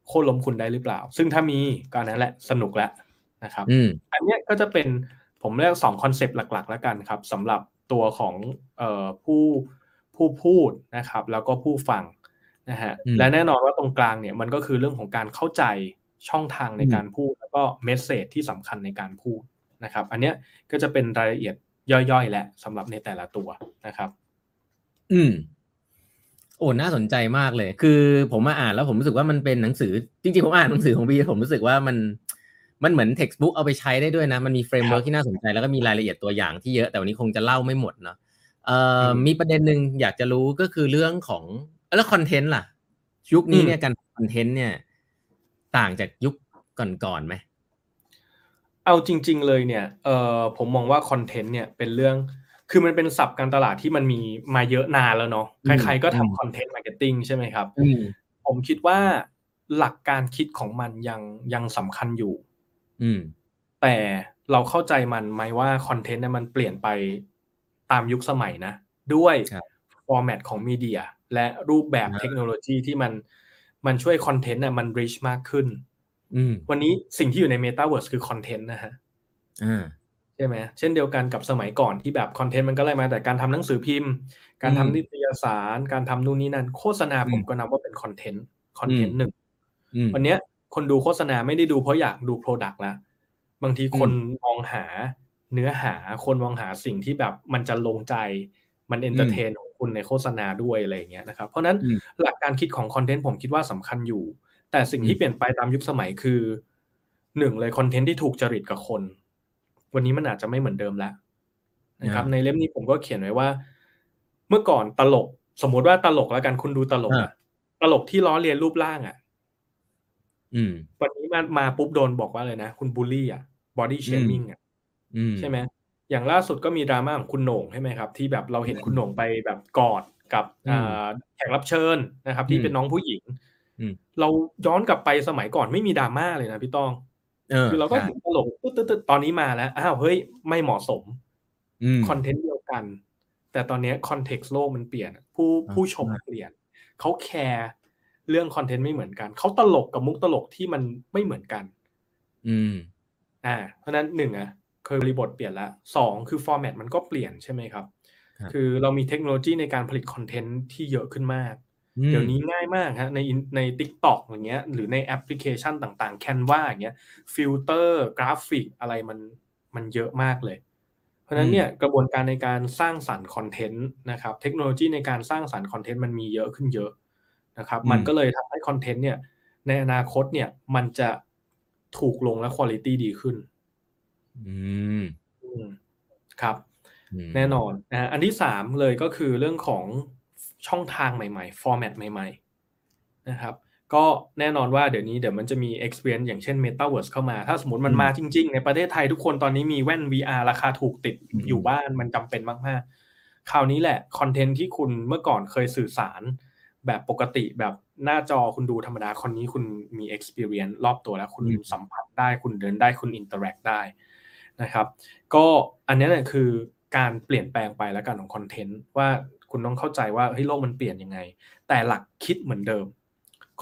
โค่นล้มคุณได้หรือเปล่า ซึ่งถ้ามีก็อันนั้นแหละสนุกแล้วนะครับอืมอันเนี้ยก็จะเป็นผมเรียกสองคอนเซปต์หลัก ๆ แล้วกันครับสำหรับตัวของเอ่อผู้ ผู้พูดนะครับ แล้วก็ผู้ฟังนะฮะอืมและแน่นอนว่าตรงกลางเนี่ยมันก็คือเรื่องของการเข้าใจช่องทางในอืมการพูด แล้วก็ message ที่สำคัญในการพูดนะครับ อันเนี้ยก็จะเป็นรายละเอียดย่อยๆแหละสำหรับในแต่ละตัวนะครับ อืมโอ้น่าสนใจมากเลย คือ ผมมาอ่านแล้วผมรู้สึกว่ามันเป็นหนังสือ จริงๆผมอ่านหนังสือของบีผมรู้สึกว่ามันมันเหมือน textbook เอาไปใช้ได้ด้วยนะ มันมี framework ที่น่าสนใจแล้วก็มีรายละเอียดตัวอย่างที่เยอะแต่วันนี้คงจะเล่าไม่หมดเนาะเอ่ออื มมีประเด็นหนึ่งอยากจะรู้ก็คือเรื่องของแล้วคอนเทนต์ล่ะ ยุคนี้อืมเนี่ยการคอนเทนต์เนี่ย ต่างจากยุคก่อนๆไหมเอาจริง ๆ เลยเนี่ยเอ่อผมมองว่าคอนเทนต์เนี่ยเป็นเรื่องคือมันเป็นศัพท์การตลาดที่มันมีมาเยอะนานแล้วเนาะอืมใครๆก็อืมทำ content marketing ใช่ไหมครับอืมผมคิดว่าหลักการคิดของมันยังยังสำคัญอยู่อืมแต่เราเข้าใจมันไหมว่าคอนเทนต์เนี่ยมันเปลี่ยนไป ตามยุคสมัยนะ ด้วยครับ format ของ media และรูปแบบอ่าเทคโนโลยีที่มันมันช่วยคอนเทนต์เนี่ยมัน rich มากขึ้นอืมวันนี้สิ่งที่อยู่ใน Metaverse คือคอนเทนต์นะฮะอ่าใช่ไหมเช่นเดียวกันกับสมัยก่อนที่แบบคอนเทนต์มันก็ไล่มาแต่การทำหนังสือพิมพ์ การทำอืมนิตยสาร การทำนู่นนี่นั่น โฆษณาอืมผมก็นับว่าเป็นคอนเทนต์คอนเทนต์หนึ่งอืมวันเนี้ยคนดูโฆษณาไม่ได้ดูเพราะอยากดู Product แล้วบางทีคนมองหา เนื้อหาคนมองหาสิ่งที่แบบมันจรรโลงใจมัน entertain ของคุณในโฆษณาด้วยอะไรอย่างเงี้ยนะครับ เพราะฉะนั้นอืมหลักการคิดของคอนเทนต์ผมคิดว่าสำคัญอยู่ แต่สิ่งอืมที่เปลี่ยนไปตามยุคสมัยคือหนึ่งเลยคอนเทนต์ที่ถูกจริตกับคน วันนี้มันอาจจะไม่เหมือนเดิมแล้วนะครับ ในเล่มนี้ผมก็เขียนไว้ว่า เมื่อก่อนตลก สมมุติว่าตลกแล้วกันคุณดูตลกอะตลกที่ล้อเลียนรูปร่างอะอืมวันนี้มามาปุ๊บโดนบอกว่าเลยนะ คุณบูลลี่อะบอดี้เชมิ่งอะอืม ใช่ไหมอย่างล่าสุดก็มีดราม่าของคุณโหน่งใช่ไหมครับ ที่แบบเราเห็นคุณโหน่งไปแบบกอดกับอืมอ่าแขกรับเชิญนะครับ ที่อืมเป็นน้องผู้หญิงอืมเราย้อนกลับไปสมัยก่อนไม่มีดราม่าเลยนะพี่ต้องเออคือเราก็ใช่เห็นตลกตึ๊ดตึ๊ดตึ๊ดตอนนี้มาแล้วอ้าวเฮ้ยไม่เหมาะสมอืมคอนเทนต์เดียวกัน แต่ตอนนี้ context โลกมันเปลี่ยน ผู้อ่าผู้ชมเปลี่ยนเขา care เรื่องคอนเทนต์ไม่เหมือนกันเขาตลกกับมุกตลกที่มันไม่เหมือนกัน อืม อ่า เพราะฉะนั้นหนึ่งอะ คือบริบทเปลี่ยนแล้วสองคือ format มันก็เปลี่ยนใช่ไหมครับครับ คือเรามีเทคโนโลยีในการผลิตคอนเทนต์ที่เยอะขึ้นมากอืมเดี๋ยวนี้ง่ายมากฮะใน in- ใน TikTok อย่างเงี้ยหรือในแอปพลิเคชันต่างๆ Canva อย่างเงี้ยฟิลเตอร์กราฟิกอะไรมันมันเยอะมากเลย เพราะฉะนั้นเนี่ยกระบวนการในการสร้างสรรค์คอนเทนต์นะครับเทคโนโลยีในการสร้างสรรค์คอนเทนต์มันมีเยอะขึ้นเยอะนะครับมันก็เลยทำให้คอนเทนต์เนี่ยในอนาคตเนี่ยมันจะถูกลงและคุณภาพดีขึ้น อืมอืมครับอืมแน่นอนนะฮะอันที่สามเลยก็คือเรื่องของช่องทางใหม่ๆ format ใหม่ๆนะครับก็แน่นอนว่าเดี๋ยวนี้เดี๋ยวมันจะมี experience อย่างเช่น Metaverse เข้ามา ถ้าสมมติมันมาจริง ๆ ในประเทศไทยทุกคนตอนนี้มีแว่น VR ราคาถูกติดอยู่บ้านมันจำเป็นมากๆ คราวนี้แหละคอนเทนต์ที่คุณเมื่อก่อนเคยสื่อสาร แบบปกติแบบหน้าจอคุณดูธรรมดาคนนี้คุณมี experience รอบตัวแล้วคุณสัมผัสได้คุณเดินได้คุณ interact ได้ นะครับ ก็อันนี้เนี่ยคือการเปลี่ยนแปลงไปแล้วกันของคอนเทนต์ว่าคุณต้องเข้าใจว่าเฮ้ยโลกมันเปลี่ยนยังไง แต่หลักคิดเหมือนเดิม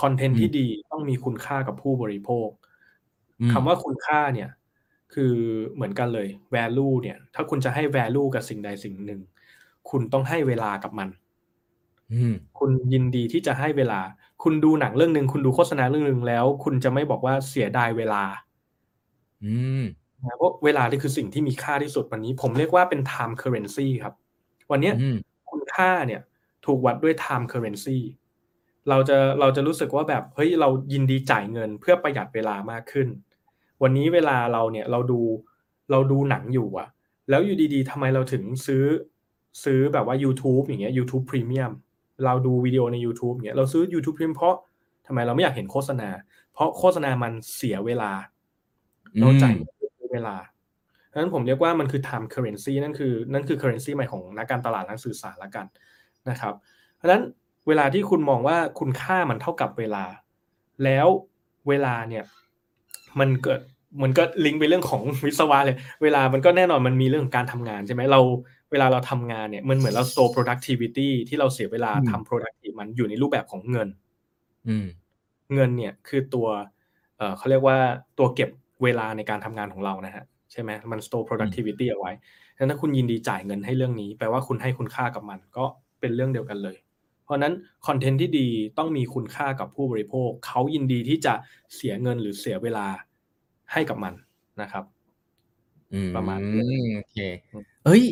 คอนเทนต์ที่ดีต้องมีคุณค่ากับผู้บริโภคอืมคำว่าคุณค่าเนี่ย คือเหมือนกันเลย value เนี่ย ถ้าคุณจะให้ value กับสิ่งใดสิ่งหนึ่ง คุณต้องให้เวลากับมันอืมคุณยินดีที่จะให้เวลา คุณดูหนังเรื่องหนึ่งคุณดูโฆษณาเรื่องหนึ่งแล้ว คุณจะไม่บอกว่าเสียดายเวลา อืมนะ เพราะเวลานี่คือสิ่งที่มีค่าที่สุดวันนี้ ผมเรียกว่าเป็น time currency ครับ วันเนี้ยอืมคุณค่าเนี่ยถูกวัดด้วย time currency เราจะเราจะรู้สึกว่าแบบเฮ้ยเรายินดีจ่ายเงินเพื่อประหยัดเวลามากขึ้น วันนี้เวลาเราเนี่ยเราดูเราดูหนังอยู่อะแล้วอยู่ดีๆทำไมเราถึงซื้อซื้อแบบว่า YouTube อย่างเงี้ย YouTube Premium เราดูวิดีโอใน YouTube อย่างเงี้ยเราซื้อ YouTube Premium เพราะทำไมเราไม่อยากเห็นโฆษณา เพราะโฆษณามันเสียเวลาเราจ่ายเงิน เพื่อซื้อเวลาดังนั้นผมเรียกว่ามันคือ time currency นั่นคือนั่นคือ currency ใหม่ของนักการตลาดนักสื่อสารละกันนะครับ เพราะฉะนั้นเวลาที่คุณมองว่าคุณค่ามันเท่ากับเวลา แล้วเวลาเนี่ยมันเกิดมันก็ลิงก์ไปเรื่องของวิศวะเลย เวลามันก็แน่นอนมันมีเรื่องของการทำงานใช่ไหมเราเวลาเราทำงานเนี่ยมันเหมือนเรา store productivity ที่เราเสียเวลาอืมทำ productive มันอยู่ในรูปแบบของเงิน อืมเงินเนี่ยคือตัว เอ่อเขาเรียกว่าตัวเก็บ เวลาในการทำงานของเรานะฮะใช่ไหมมัน store productivity เอาไว้ฉะงั้นถ้าคุณยินดีจ่ายเงินให้เรื่องนี้แปลว่าคุณให้คุณค่ากับมัน ก็เป็นเรื่องเดียวกันเลย เพราะนั้นคอนเทนต์ที่ดีต้องมีคุณค่ากับผู้บริโภค เขายินดีที่จะเสียเงินหรือเสียเวลาให้กับมันนะครับประมาณนี้โอเคเอ้ย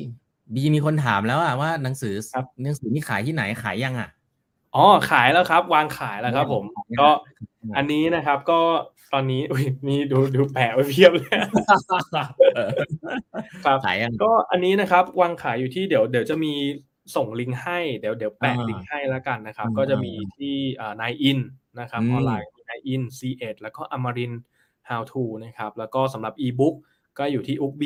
บีมีคนถามแล้วอะว่าหนังสือครับหนังสือนี่ขายที่ไหนขายยังอะอ๋อขายแล้วครับ วางขายแล้วครับ ผม ก็ อันนี้นะครับก็ตอนนี้อุ้ยมีดูดูแปะไว้เพียบเลยเออครับขายยังก็อันนี้นะครับวางขายอยู่ที่เดี๋ยวเดี๋ยวจะมีส่งลิงก์ให้เดี๋ยวเดี๋ยวแปะอ่าลิงก์ให้แล้วกันนะครับอืมก็จะมีที่นายอินนะครับอืมออนไลน์นายอิน C1 แล้วก็อมริน How to นะครับแล้วก็สำหรับ e-book ก็อยู่ที่ u b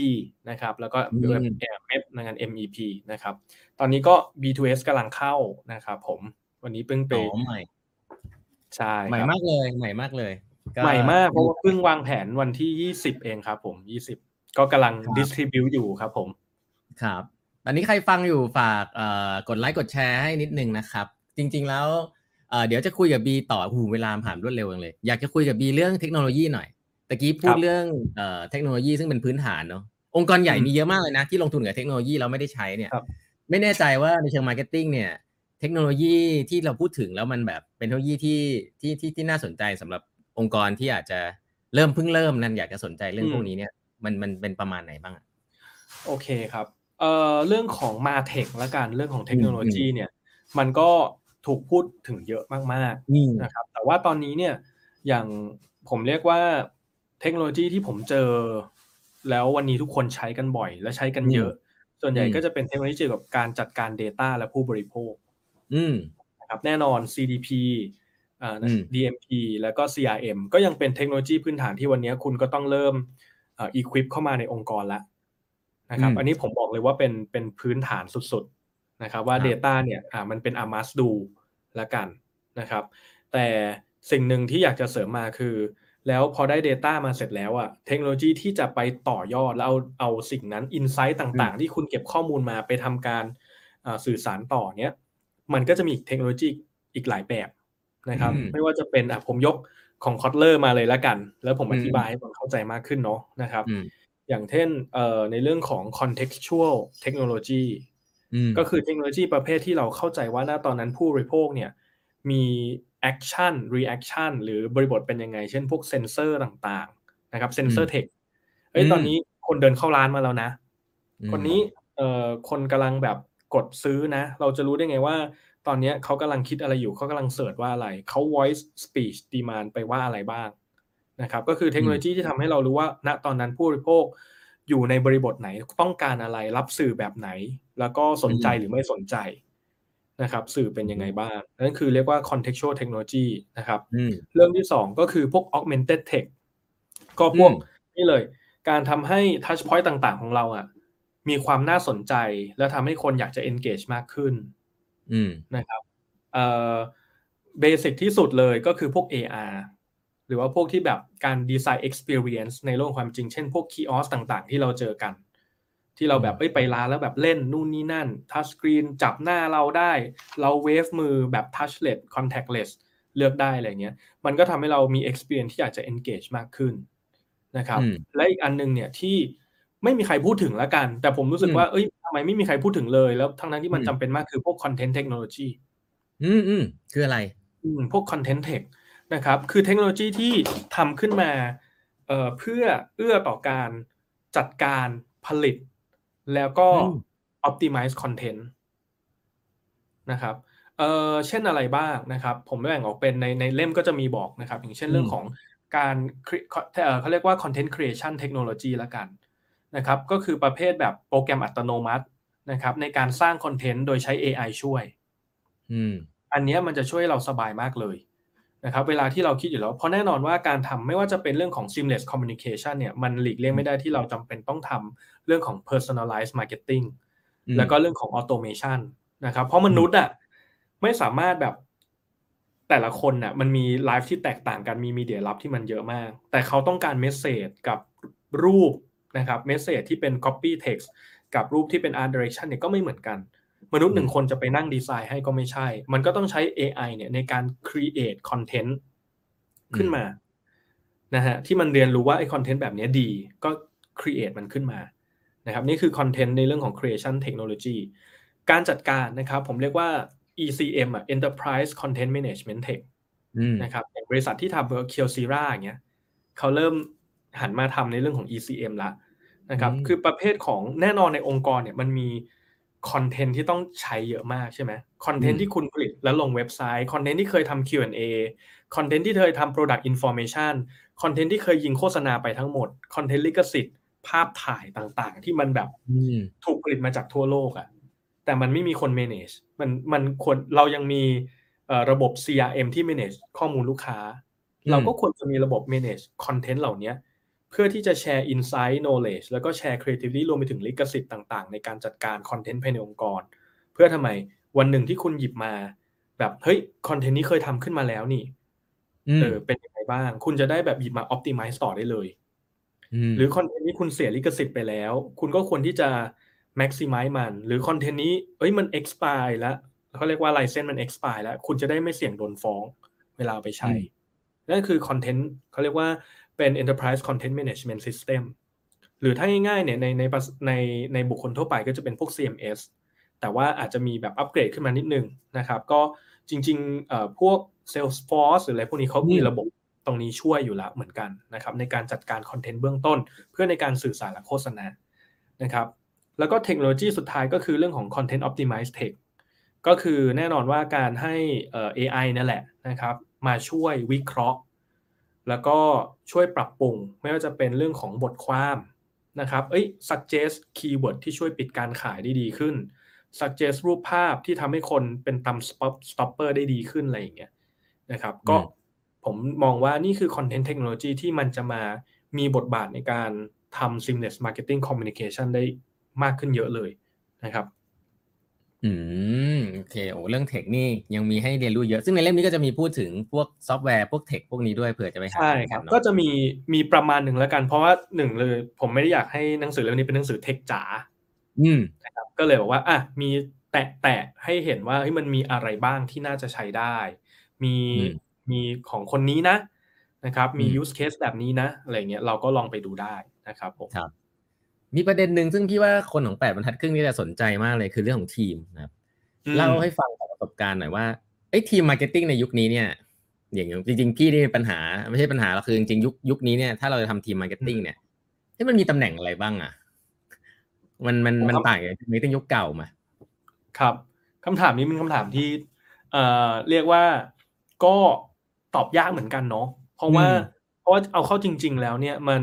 นะครับแล้วก็เว็บแอมเว็บงาน MEP นะครับตอนนี้ก็ B2S กำลังเข้านะครับผมวันนี้เพิ่งไปอ๋อ ใหม่ใช่ครับใหม่มากเลยใหม่มากเลยก็ใหม่มากเพราะว่าเพิ่งวางแผนวันที่20เองครับ ผม20ก็กำลังครับดิสทริบิวอยู่ครับผมครับตอนนี้ใครฟังอยู่ฝากเอ่อกดไลค์กดแชร์ให้นิดนึงนะครับ จริง ๆ แล้วเอ่อเดี๋ยวจะคุยกับบีต่อหูเวลาผ่านรวดเร็วจังเลย อยากจะคุยกับบีเรื่องเทคโนโลยีหน่อยตะกี้พูคดรับเรื่องเอ่อเทคโนโลยีซึ่งเป็นพื้นฐานเนาะองค์กรใหญ่อืมมีเยอะมากเลยนะ ที่ลงทุนกับเทคโนโลยีแล้วไม่ได้ใช้เนี่ยครับไม่แน่ใจว่าในเชิง marketing เนี่ย เทคโนโลยีที่เราพูดถึงแล้วมันแบบเป็นเทคโนโลยีที่ที่ที่ที่น่าสนใจสำหรับองค์กรที่อาจจะเริ่มเพิ่งเริ่มนั่นอยากจะสนใจเรื่องพวกนี้เนี่ยมันมันเป็นประมาณไหนบ้างอะโอเคครับเอ่อเรื่องของ MarTech ละกันเรื่องของเทคโนโลยีอืมเนี่ย มันก็ถูกพูดถึงเยอะมากอืมๆนะครับ แต่ว่าตอนนี้เนี่ยอย่างผมเรียกว่าเทคโนโลยีที่ผมเจอ แล้ววันนี้ทุกคนใช้กันบ่อย และใช้กันเยอะ ส่วนใหญ่อืมก็จะเป็นเทคโนโลยีเกี่ยวกับการจัดการ Data และผู้บริโภค อืมนะครับแน่นอน CDP อ่าอืม DMP แล้วก็ CRM ก็ยังเป็นเทคโนโลยีพื้นฐานที่วันนี้คุณก็ต้องเริ่มเอ่อ equip เข้ามาในองค์กรแล้วนะครับอืมอันนี้ผมบอกเลยว่าเป็นเป็นพื้นฐานสุดๆนะครับ ว่าครับ Data เนี่ยอ่ามันเป็น a must do ละกันนะครับ แต่สิ่งหนึ่งที่อยากจะเสริมมาคือ แล้วพอได้ Data มาเสร็จแล้วอะเทคโนโลยีที่จะไปต่อยอดแล้วเอาเอาสิ่งนั้น Insight ต่างๆ ที่คุณเก็บข้อมูลมาไปทำการอ่าสื่อสารต่อเนี้ย มันก็จะมีเทคโนโลยีอีกหลายแบบนะครับอืมไม่ว่าจะเป็นอะผมยกของคอ t เลอร์มาเลยละกัน แล้วผมอืมอธิบายให้คนเข้าใจมากขึ้นเนาะนะครับอืมอย่างเช่นเอ่อในเรื่องของ contextual technology อืมก็คือเทคโนโลยีประเภทที่เราเข้าใจว่าณตอนนั้นผู้บริโภคเนี่ยมี action reaction หรือบริบทเป็นยังไง เช่นพวกเซนเซอร์ต่างๆนะครับ sensor tech เอ้ยอืมตอนนี้คนเดินเข้าร้านมาแล้วนะอืมคนนี้เอ่อคนกำลังแบบ กดซื้อนะ เราจะรู้ได้ไงว่า ตอนเนี้ยเขากำลังคิดอะไรอยู่เขากำลัง search ว่าอะไรเขา voice search demand ไปว่าอะไรบ้างนะครับ ก็คือเทคโนโลยีที่ทำให้เรารู้ว่า ณตอนนั้นผู้บริโภคอยู่ในบริบทไหนต้องการอะไรรับสื่อแบบไหน แล้วก็สนใจหรือไม่สนใจนะครับ สื่อเป็นยังไงบ้างนั่นคือเรียกว่า contextual technology นะครับอืมเรื่องที่สองก็คือพวก augmented tech ก็พวกอืมนี่เลย การทำให้ touch point ต่าง ๆ ของเราอะ มีความน่าสนใจ และทำให้คนอยากจะ engage มากขึ้นอืมนะครับเอ่อเบสิกที่สุดเลยก็คือพวก AR หรือว่าพวกที่แบบการ design experience ในโลกความจริง เช่นพวก kiosk ต่างๆ ที่เราเจอกัน ที่เราแบบเอ้ยไปร้านแล้วแบบเล่นนู่นนี่นั่น touch screen จับหน้าเราได้ เราเวฟมือแบบ touchless contactless เลือกได้อะไรเงี้ย มันก็ทำให้เรามี experience ที่อยากจะ engage มากขึ้นนะครับอืมและอีกอันหนึงเนี่ยที่ ไม่มีใครพูดถึงแล้วกัน แต่ผมรู้สึกอืมว่าเอ้ยทำไมไม่มีใครพูดถึงเลย แล้วทั้งนั้นที่มันอืมจำเป็นมากคือพวก content technology อืมอืมคืออะไรอืมพวก content tech นะครับ คือเทคโนโลยีที่ทำขึ้นมาเอ่อเพื่อเอื้อต่อการจัดการผลิต แล้วก็อืม optimize content นะครับเอ่อเช่นอะไรบ้างนะครับ ผมแบ่งออกเป็นในในเล่มก็จะมีบอกนะครับ อย่างเช่นเรื่องของการ cre- เอ่อเขาเรียกว่า content creation technology ละกัน นะครับก็คือประเภทแบบโปรแกรมอัตโนมัตินะครับ ในการสร้างคอนเทนต์โดยใช้ AI ช่วยอืมอันเนี้ยมันจะช่วยเราสบายมากเลยนะครับเวลาที่เราคิดอยู่แล้ว เพราะแน่นอนว่าการทำไม่ว่าจะเป็นเรื่องของ seamless communication เนี่ยมันหลีกเลี่ยงไม่ได้ที่เราจำเป็นต้องทำเรื่องของ personalized marketing อืมแล้วก็เรื่องของ automation นะครับเพราะมนุษย์อะไม่สามารถแบบแต่ละคนน่ะมันมี life ที่แตกต่างกันมี media ลับที่มันเยอะมาก แต่เขาต้องการ message กับรูป นะครับเมสเซจที่เป็น copy text กับรูปที่เป็น art direction เนี่ยก็ไม่เหมือนกัน มนุษย์หนึ่งคนจะไปนั่งดีไซน์ให้ก็ไม่ใช่ มันก็ต้องใช้ AI เนี่ยในการ create content ขึ้นมานะฮะที่มันเรียนรู้ว่าไอ้คอนเทนต์แบบเนี้ยดีก็ create มันขึ้นมานะครับนี่คือคอนเทนต์ในเรื่องของ creation technology การจัดการนะครับผมเรียกว่า ECM อะ Enterprise Content Management Tech อืมนะครับอย่างบริษัทที่ทำเคียวซีราอย่างเงี้ยเขาเริ่มหันมาทำในเรื่องของ ECM ละ นะครับอืมคือประเภทของแน่นอนในองค์กรเนี่ยมันมีคอนเทนต์ที่ต้องใช้เยอะมากใช่ไหมคอนเทนต์ที่คุณผลิตแล้วลงเว็บไซต์คอนเทนต์ที่เคยทำ Q&A คอนเทนต์ที่เคยทำ Product Information คอนเทนต์ที่เคยยิงโฆษณาไปทั้งหมดคอนเทนต์ลิขสิทธิ์ภาพถ่ายต่างๆ ที่มันแบบอืมถูกผลิตมาจากทั่วโลกอะแต่มันไม่มีคน manage มันมันควรเรายังมีเอ่อระบบ CRM ที่ manage ข้อมูลลูกค้าอืมเราก็ควรจะมีระบบ manage content เหล่านี้เพื่อที่จะแชร์ insight knowledge แล้วก็แชร์ creativity รวมไปถึงลิขสิทธิ์ต่างๆ ในการจัดการ content ภายในองค์กร เพื่อทำไมวันหนึ่งที่คุณหยิบมา แบบเฮ้ยคอนเทนต์นี้เคยทำขึ้นมาแล้วนี่อืมเออเป็นยังไงบ้าง คุณจะได้แบบหยิบมา optimize ต่อได้เลยมหรือคอนเทนต์นี้คุณเสียลิขสิทธิ์ไปแล้ว คุณก็ควรที่จะ maximize มัน หรือคอนเทนต์นี้เอ้ยมัน expire แล้วเขาเรียกว่า license มัน expire แล้ว คุณจะได้ไม่เสี่ยงโดนฟ้องเวลาเอาไปใช้นั่นคือคอนเทนต์เขาเรียกว่า เป็น enterprise content management system หรือถ้าง่ายๆเนี่ยในในประสในในบุคคลทั่วไปก็จะเป็นพวก CMS แต่ว่าอาจจะมีแบบอัปเกรดขึ้นมานิดนึงนะครับ ก็จริงๆเอ่อพวก Salesforce หรืออะไรพวกนี้เขามีระบบตรงนี้ช่วยอยู่แล้วเหมือนกันนะครับ ในการจัดการคอนเทนต์เบื้องต้น เพื่อในการสื่อสารและโฆษณานะครับแล้วก็เทคโนโลยีสุดท้ายก็คือเรื่องของ Content Optimize Tech ก็คือแน่นอนว่าการให้เอ่อ AI นั่นแหละนะครับ มาช่วยวิเคราะห์ แล้วก็ช่วยปรับปรุงไม่ว่าจะเป็นเรื่องของบทความนะครับ เอ้ย suggest keyword ที่ช่วยปิดการขายได้ดีขึ้น suggest รูปภาพที่ทำให้คนเป็นตำ stop stopper ได้ดีขึ้นอะไรอย่างเงี้ยนะครับ ก็ผมมองว่านี่คือ content technology ที่มันจะมามีบทบาทในการทำ seamless marketing communication ได้มากขึ้นเยอะเลยนะครับ อืมโอเคโอ้เรื่องเทคนี่ยังมีให้เรียนรู้เยอะ ซึ่งในเล่มนี้ก็จะมีพูดถึงพวกซอฟต์แวร์พวกเทคพวกนี้ด้วยเผื่อจะไปหาใช่อ่านครับกันก็เนาะจะมีมีประมาณหนึ่งแล้วกัน เพราะว่าหนึ่งเลย ผมไม่ได้อยากให้หนังสือเล่มนี้เป็นหนังสือเทคจ๋าอืมนะครับก็เลยบอกว่าอะมีแตะแตะให้เห็นว่าเฮ้ยมันมีอะไรบ้างที่น่าจะใช้ได้ มีอืมมีของคนนี้นะนะครับ มีอืม use case แบบนี้นะอะไรเงี้ยเราก็ลองไปดูได้นะครับผมครับ มีประเด็นหนึ่งซึ่งพี่ว่าคนของแปดบรรทัดครึ่งนี่จะสนใจมากเลยคือเรื่องของทีมนะครับอืมเล่าให้ฟังจากประสบการณ์หน่อยว่าไอ้ทีม marketing ในยุคนี้เนี่ย อย่างจริงๆพี่นี่มีปัญหา ไม่ใช่ปัญหาหรอกคือจริงๆยุคยุคนี้เนี่ยถ้าเราจะทำทีม marketing เนี่ยเฮ้ยมันมีตำแหน่งอะไรบ้างอะ มันมันมันต่างจาก marketing ยุคเก่ามาครับคำถามนี้เป็นคำถามที่เอ่อเรียกว่าก็ตอบยากเหมือนกันเนาะเพราะว่าอืมเพราะว่าเอาเข้าจริง ๆ แล้วเนี่ยมัน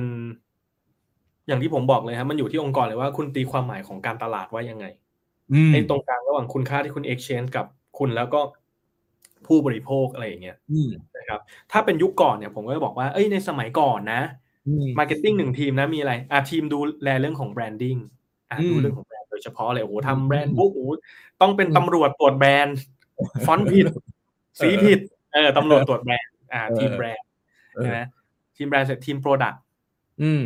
อย่างที่ผมบอกเลยครับมันอยู่ที่องค์กรเลยว่าคุณตีความหมายของการตลาดว่ายังไงอืมไอ้ตรงกลางระหว่างคุณค่าที่คุณ exchange กับคุณแล้วก็ผู้บริโภคอะไรอย่างเงี้ยอืมนะครับ ถ้าเป็นยุคก่อนเนี่ยผมก็จะบอกว่าเอ้ยในสมัยก่อนนะอืม marketing หนึ่งทีมนะมีอะไรอะทีมดูแลเรื่องของ brandingอะอืมดูเรื่องของแบรนด์โดยเฉพาะเลยโอ้โหอืมทำ brand book โอ้โหต้องเป็นอืมตำรวจตรวจแบรนด์ฟอนต์ผิด สีผิดเออตำรวจตรวจแบรนด์อ่าเออทีมแบรนด์เออใช่ไหมทีมแบรนด์เสร็จทีม product อืม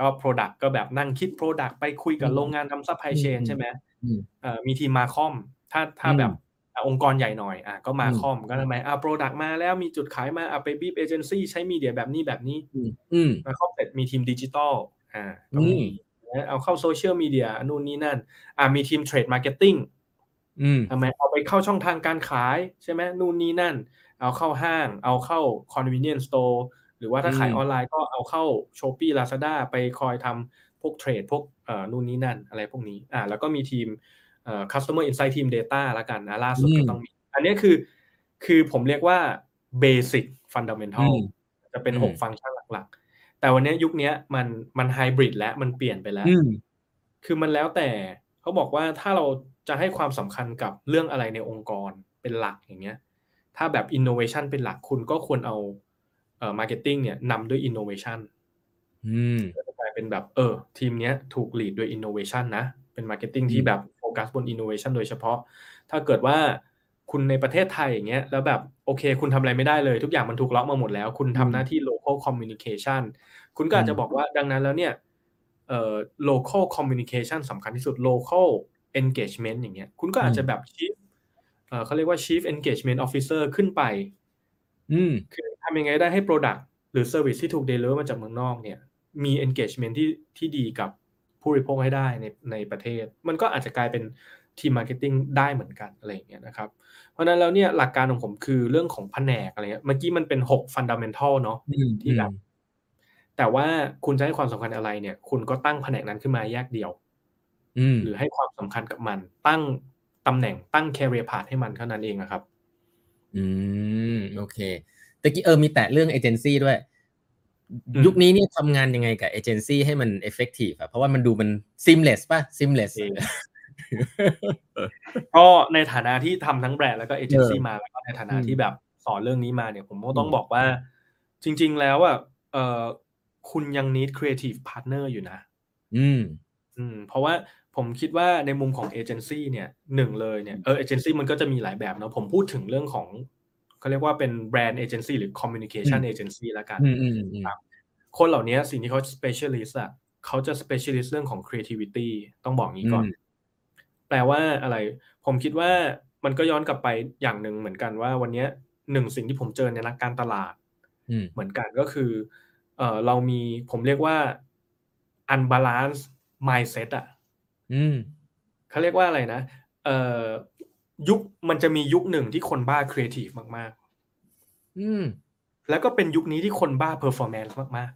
ก็ Product ก็แบบนั่งคิด Product ไปคุยกับอืมโรงงานทำ supply chain อืมใช่ไหมอืมเอ่อมีทีม MarCom ถ้าถ้าอืมแบบอะองค์กรใหญ่หน่อยอะก็ Mar อืม Com ก็ทำไมอะ Product มาแล้วมีจุดขายมาอะไปบีบเอเจนซี่ใช้ media แบบนี้แบบนี้อืมอืม MarCom เสร็จมีทีมดิจิตอลอ่าก็มีอืมนะเอาเข้าโซเชียลมีเดียนู่นนี่นั่น อะมีทีม trade marketing อืมทำไมเอาไปเข้าช่องทางการขายใช่ไหมนู่นนี่นั่น เอาเข้าห้าง เอาเข้า convenience store หรือว่าถ้าขายอืมออนไลน์ก็เอาเข้า Shopee Lazada ไปคอยทำพวก trade พวกเอ่อนู่นนี่นั่นอะไรพวกนี้อ่าแล้วก็มีทีมเอ่อ customer insight ทีม data ละกันนะล่าสุดก็ต้องมี อันนี้คือคือผมเรียกว่า basic fundamental อืมจะเป็นอืมหกฟังก์ชันหลักๆ แต่วันนี้ยุคนี้มันมันไฮบริดแล้วมันเปลี่ยนไปแล้วอืมคือมันแล้วแต่เขาบอกว่าถ้าเราจะให้ความสำคัญกับเรื่องอะไรในองค์กรเป็นหลักอย่างเงี้ย ถ้าแบบ innovation เป็นหลักคุณก็ควรเอา เอ่อ marketing เนี่ยนำด้วย innovation อืมก็จะกลายเป็นแบบเออทีมเนี้ยถูก lead ด้วย innovation นะ เป็น marketing ที่แบบโฟกัสบน innovation โดยเฉพาะ ถ้าเกิดว่าคุณในประเทศไทยอย่างเงี้ยแล้วแบบโอเค คุณทำอะไรไม่ได้เลย ทุกอย่างมันถูกล็อกมาหมดแล้ว คุณทำหน้าที่ local communication คุณก็อาจจะบอกว่าดังนั้นแล้วเนี่ยเอ่อ local communication สำคัญที่สุด local engagement อย่างเงี้ยคุณก็อาจจะแบบ chief เอ่อเขาเรียกว่า chief engagement officer ขึ้นไป อืมคือ ทำยังไงได้ให้ Product หรือ Service ที่ถูก deliver มาจากเมืองนอกเนี่ยมี engagement ที่ที่ดีกับผู้บริโภคให้ได้ในในประเทศ มันก็อาจจะกลายเป็นทีม marketing ได้เหมือนกันอะไรอย่างเงี้ยนะครับ เพราะฉะนั้นแล้วเนี่ยหลักการของผมคือเรื่องของแผนกอะไรเงี้ยเมื่อกี้มันเป็นหก fundamental เนาะอืมที่แบบแต่ว่าคุณจะให้ความสำคัญอะไรเนี่ย คุณก็ตั้งแผนกนั้นขึ้นมาแยกเดียวอืมหรือให้ความสำคัญกับมัน ตั้งตำแหน่งตั้ง career path ให้มันเท่านั้นเองนะครับ อืมโอเค ตะกี้เออมีแตะเรื่องเอเจนซี่ด้วยอืมยุคนี้เนี่ยทำงานยังไงกับเอเจนซี่ให้มัน effective อะเพราะว่ามันดูมัน seamless ป่ะ seamless เออก็ในฐานะที่ทำทั้งแบรนด์แล้วก็เอเจนซี่เออมาแล้วก็ในฐานะอืมที่แบบสอนเรื่องนี้มาเนี่ย ผมก็ต้องอืมบอกว่า จริง ๆ แล้วอะเออคุณยัง need creative partner อยู่นะ อืม อืม เพราะว่าผมคิดว่าในมุมของเอเจนซี่เนี่ยหนึ่งเลยเนี่ยเออเอเจนซี่มันก็จะมีหลายแบบเนาะผมพูดถึงเรื่องของ เขาเรียกว่าเป็น brand agency หรือ communication อืมเอเจนซี่ละกันอืมอืมอืมคนเหล่านี้สิ่งที่เขา specialist อะเขาจะ specialist เรื่องของ creativity ต้องบอกงี้ก่อนอืมแปลว่าอะไร ผมคิดว่ามันก็ย้อนกลับไปอย่างหนึ่งเหมือนกันว่าวันเนี้ยหนึ่งสิ่งที่ผมเจอในนักการตลาดอืมเหมือนกันก็คือเออเรามีผมเรียกว่า unbalance mindset อะอืมเขาเรียกว่าอะไรนะเอ่อ ยุคมันจะมียุคหนึ่งที่คนบ้า creative มากอืมๆแล้วก็เป็นยุคนี้ที่คนบ้า performance มาก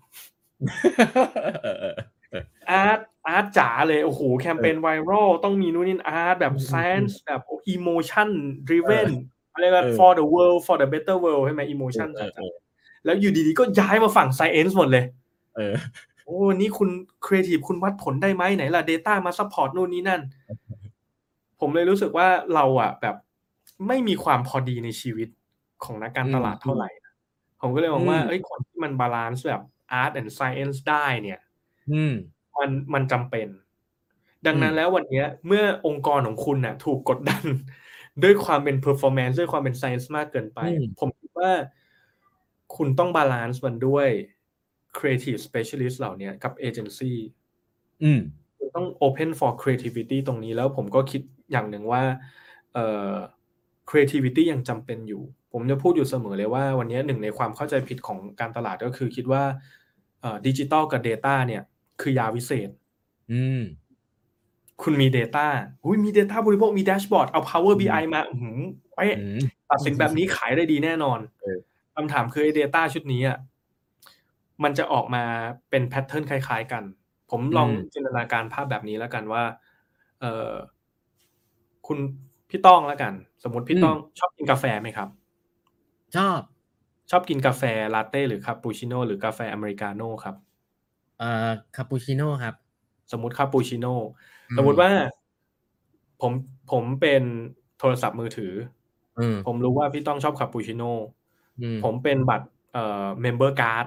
เออเออเออๆอาร์ตอาร์ตจ๋าเลยโอ้โหแคมเปญไวรัลต้องมีนู่นนี่อาร์ตแบบอืม science แบบ emotion driven อะไรยกว่าเออ for the world for the better world ใช่ไหม emotion เออเออจ๋าๆแล้วอยู่ดีๆ ก็ย้ายมาฝั่ง science หมดเลย เออ โอ้ นี่คุณครีเอทีฟคุณวัดผลได้ไหมไหนล่ะ Data มา support นู่นนี่นั่น ผมเลยรู้สึกว่าเราอะแบบไม่มีความพอดีในชีวิตของนักการตลาดอืมเท่าไหร่นะผมก็เลยมองว่าอืมเอ้ยคนที่มัน balance แบบ Art and Science ได้เนี่ยอืมมันมันจำเป็น ดังนั้นอืมแล้ววันเนี้ยเมื่อองค์กรของคุณน่ะ ถูกกดดัน ด้วยความเป็น performance ด้วยความเป็น science มากเกินไป ผมคิดว่าคุณต้อง balance มันด้วย creative specialist เหล่าเนี้ยกับ agency อืมคุณ ต้อง open for creativity ตรงนี้แล้วผมก็คิดอย่างหนึ่งว่าเอ่อ creativity ยังจำเป็นอยู่ ผมจะพูดอยู่เสมอเลยว่าวันนี้หนึ่งในความเข้าใจผิดของการตลาดก็คือคิดว่าดิจิตอลกับ Data เนี่ย คือยาวิเศษ อืมคุณมี Data อุ้ยมี Data บริโภคมี dashboard เอา Power อืม BI มาอื้อหือเป๊ะอืมตัดสินแบบนี้ขายได้ดีแน่นอนเออคำถามคือไอ้ Data ชุดนี้อะมันจะออกมาเป็น pattern คล้าย ๆ กัน ผมลองจินตนาการภาพแบบนี้แล้วกันว่า เออคุณพี่ต้องแล้วกัน สมมติพี่ต้องชอบกินกาแฟไหมครับ ชอบ ชอบกินกาแฟลาเต้หรือคาปูชิโน่หรือกาแฟอเมริกาโน่ครับเอ่อคาปูชิโน่ครับ สมมติคาปูชิโน่อืมสมมติว่า ผมผมเป็นโทรศัพท์มือถืออืมผมรู้ว่าพี่ต้องชอบคาปูชิโน่อืมผมเป็นบัตรเอ่อ member card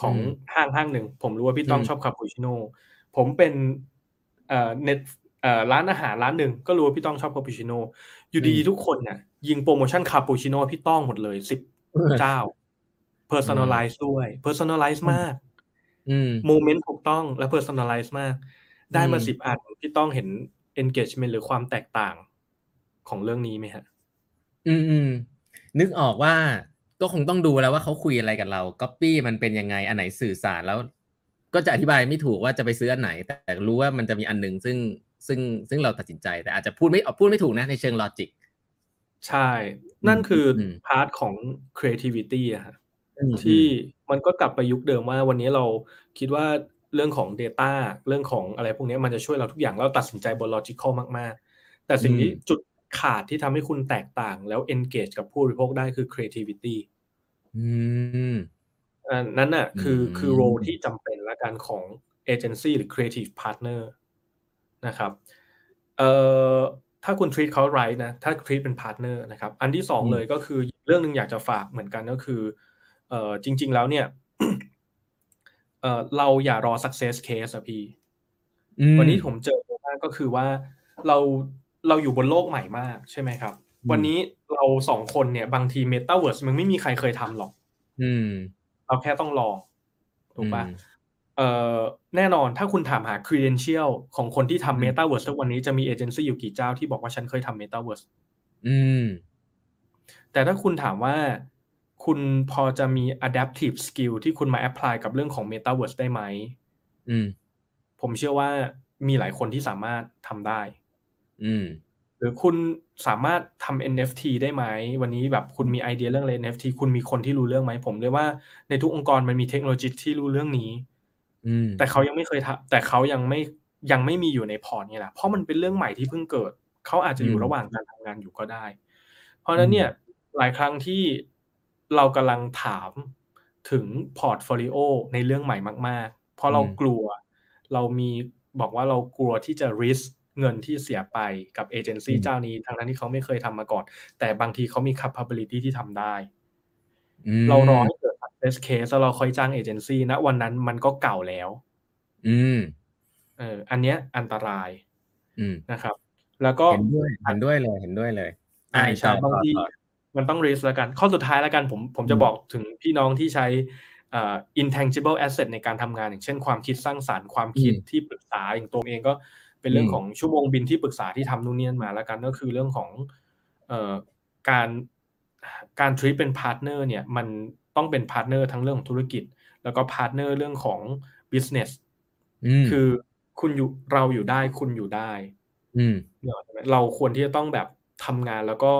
ของอืมห้างห้างหนึ่ง ผมรู้ว่าพี่ต้องอืมชอบคาปูชิโน่ผมเป็นเอ่อเน็ตเอ่อร้านอาหารร้านหนึ่งก็รู้ว่าพี่ต้องชอบคาปูชิโน่อยู่ดีๆทุกคนเนี่ยยิงโปรโมชั่นคาปูชิโน่พี่ต้องหมดเลยสิบเจ้า personalize ด้วย personalize มากอืม moment ถูกต้องและ personalize มาก ได้มาอืมสิบอันพี่ต้องเห็น engagement หรือความแตกต่างของเรื่องนี้ไหมฮะ อืมอืมนึกออกว่า ก็คงต้องดูแล้วว่าเขาคุยอะไรกับเราก๊อปปี้มันเป็นยังไงอันไหนสื่อสารแล้ว ก็จะอธิบายไม่ถูกว่าจะไปซื้ออันไหน แต่รู้ว่ามันจะมีอันหนึ่งซึ่งซึ่งซึ่งเราตัดสินใจ แต่อาจจะพูดไม่พูดไม่ถูกนะในเชิง logicใช่ นั่นคืออืม part ของ creativity อะฮะอืมที่มันก็กลับไปยุคเดิมว่าวันนี้เราคิดว่าเรื่องของ Data เรื่องของอะไรพวกนี้มันจะช่วยเราทุกอย่างเราตัดสินใจบน logical มาก ๆ แต่สิ่งที่จุดขาดที่ทำให้คุณแตกต่างแล้ว engage กับผู้บริโภคได้คือ creativity อื มอันนั้นน่ะคืออืมคือ role ที่จำเป็นละกันของ agency หรือ creative partner นะครับเอ่อถ้าคุณ treat เขา right นะถ้า treat เป็น partner นะครับอันที่สองอืมเลยก็คือเรื่องหนึ่งอยากจะฝากเหมือนกันก็คือเอ่อจริง ๆ แล้วเนี่ยเอ่อเราอย่ารอ success case อะพี่อืมวันนี้ผมเจอมากก็คือว่าเราเราอยู่บนโลกใหม่มากใช่ไหมครับอืม วันนี้เราสองคนเนี่ย บางที Metaverse มันไม่มีใครเคยทำหรอก อืม เราแค่ต้องลอง ถูกปะอืมเอ่อแน่นอนถ้าคุณถามหา credential ของคนที่อืมทำ Metaverse ทุกวันนี้จะมีเอเจนซี่อยู่กี่เจ้าที่บอกว่าฉันเคยทำ Metaverse อืม แต่ถ้าคุณถามว่าคุณพอจะมี adaptive skill ที่คุณมา apply กับเรื่องของ Metaverse ได้ไหม อืม ผมเชื่อว่ามีหลายคนที่สามารถทำได้ อืมห รือคุณสามารถทำ NFT ได้ไหม วันนี้แบบคุณมีไอเดียเรื่องอะไร NFT คุณมีคนที่รู้เรื่องไหมผมเลยว่าในทุกองค์กรมันมีเทคโนโลยีที่รู้เรื่องนี้อืมแต่เขายังไม่เคยทำแต่เขายังไม่ยังไม่มีอยู่ใน port นี่แหละเพราะมันเป็นเรื่องใหม่ที่เพิ่งเกิด เขาอาจจะอยู่อืมระหว่างการทำงานอยู่ก็ได้ เพราะฉะนั้นเนี่ยหลายครั้งที่เรากำลังถามถึง portfolio ในเรื่องใหม่มาก ๆ เพราะเราอืมกลัว เรามีบอกว่าเรากลัวที่จะ risk เงินที่เสียไปกับเอเจนซี่อืมเจ้านี้ทั้งนั้นที่เขาไม่เคยทำมาก่อน แต่บางทีเขามี capability ที่ทำได้อืมเรารอให้เกิด success case แล้วเราค่อยจ้างเอเจนซี่นะวันนั้นมันก็เก่าแล้ว อืมเอออันเนี้ยอันตรายอืมนะครับ แล้วก็เห็นด้วยเห็นด้วยเลยเห็นด้วยเลยใช่อ่าใช่ต่อบางทีต่อมันต้อง risk แล้วกัน ข้อสุดท้ายแล้วกันผมผมจะอืมบอกถึงพี่น้องที่ใช้เอ่อ intangible asset ในการทำงานอย่างเช่นความคิดสร้างสรรค์ความคิดที่ปรึกษาอย่างตัวผมเองก็ เป็นเรื่องของชั่วโมงบินที่ปรึกษาที่ทำนู่นนี่นั่นมาแล้วกันก็คือเรื่องของเอ่อการการ treat เป็น partner เนี่ยมันต้องเป็น partner ทั้งเรื่องของธุรกิจ แล้วก็ partner เรื่องของ business อืมคือคุณอยู่เราอยู่ได้คุณอยู่ได้ อืมเนี่ยใช่ไหมเราควรที่จะต้องแบบทำงานแล้วก็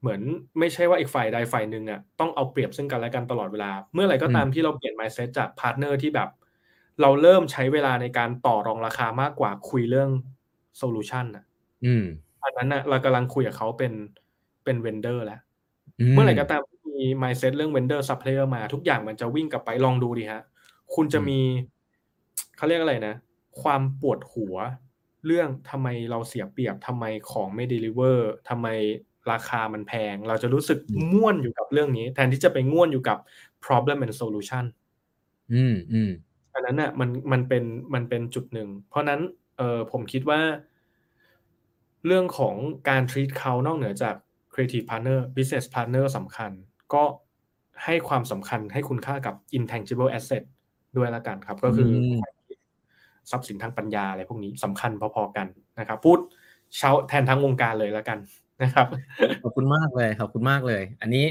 เหมือนไม่ใช่ว่าอีกฝ่ายใดฝ่ายหนึ่งอะต้องเอาเปรียบซึ่งกันและกันตลอดเวลา เมื่อไหร่ก็ตามที่เราเปลี่ยน mindset จาก partner ที่แบบ เราเริ่มใช้เวลาในการต่อรองราคามากกว่าคุยเรื่อง solution อะอืมอันนั้นอะเรากำลังคุยกับเขาเป็นเป็น vendor แล้วอืเมื่อไหร่ก็ตามที่มี mindset เรื่อง vendor supplier มาทุกอย่างมันจะวิ่งกลับไปลองดูดิฮะ คุณจะมีเขาเรียกอะไรนะ ความปวดหัว เรื่องทำไมเราเสียเปรียบทำไมของไม่ deliver ทำไมราคามันแพง เราจะรู้สึกง่วนอยู่กับเรื่องนี้ แทนที่จะไปง่วนอยู่กับ problem and solution อืมอืม อันนั้นน่ะมันมันเป็นมันเป็นจุดหนึ่ง เพราะนั้นเออผมคิดว่า เรื่องของการ treat เขานอกเหนือจาก creative partner business partner สำคัญ ก็ให้ความสำคัญให้คุณค่ากับ intangible asset ด้วยละกันครับ ก็คืออมทรัพย์สินทางปัญญาอะไรพวกนี้สำคัญพอๆกันนะครับ พูดเช้าแทนทั้งวงการเลยละกันนะครับ ขอบคุณมากเลยขอบคุณมากเลย อันนี้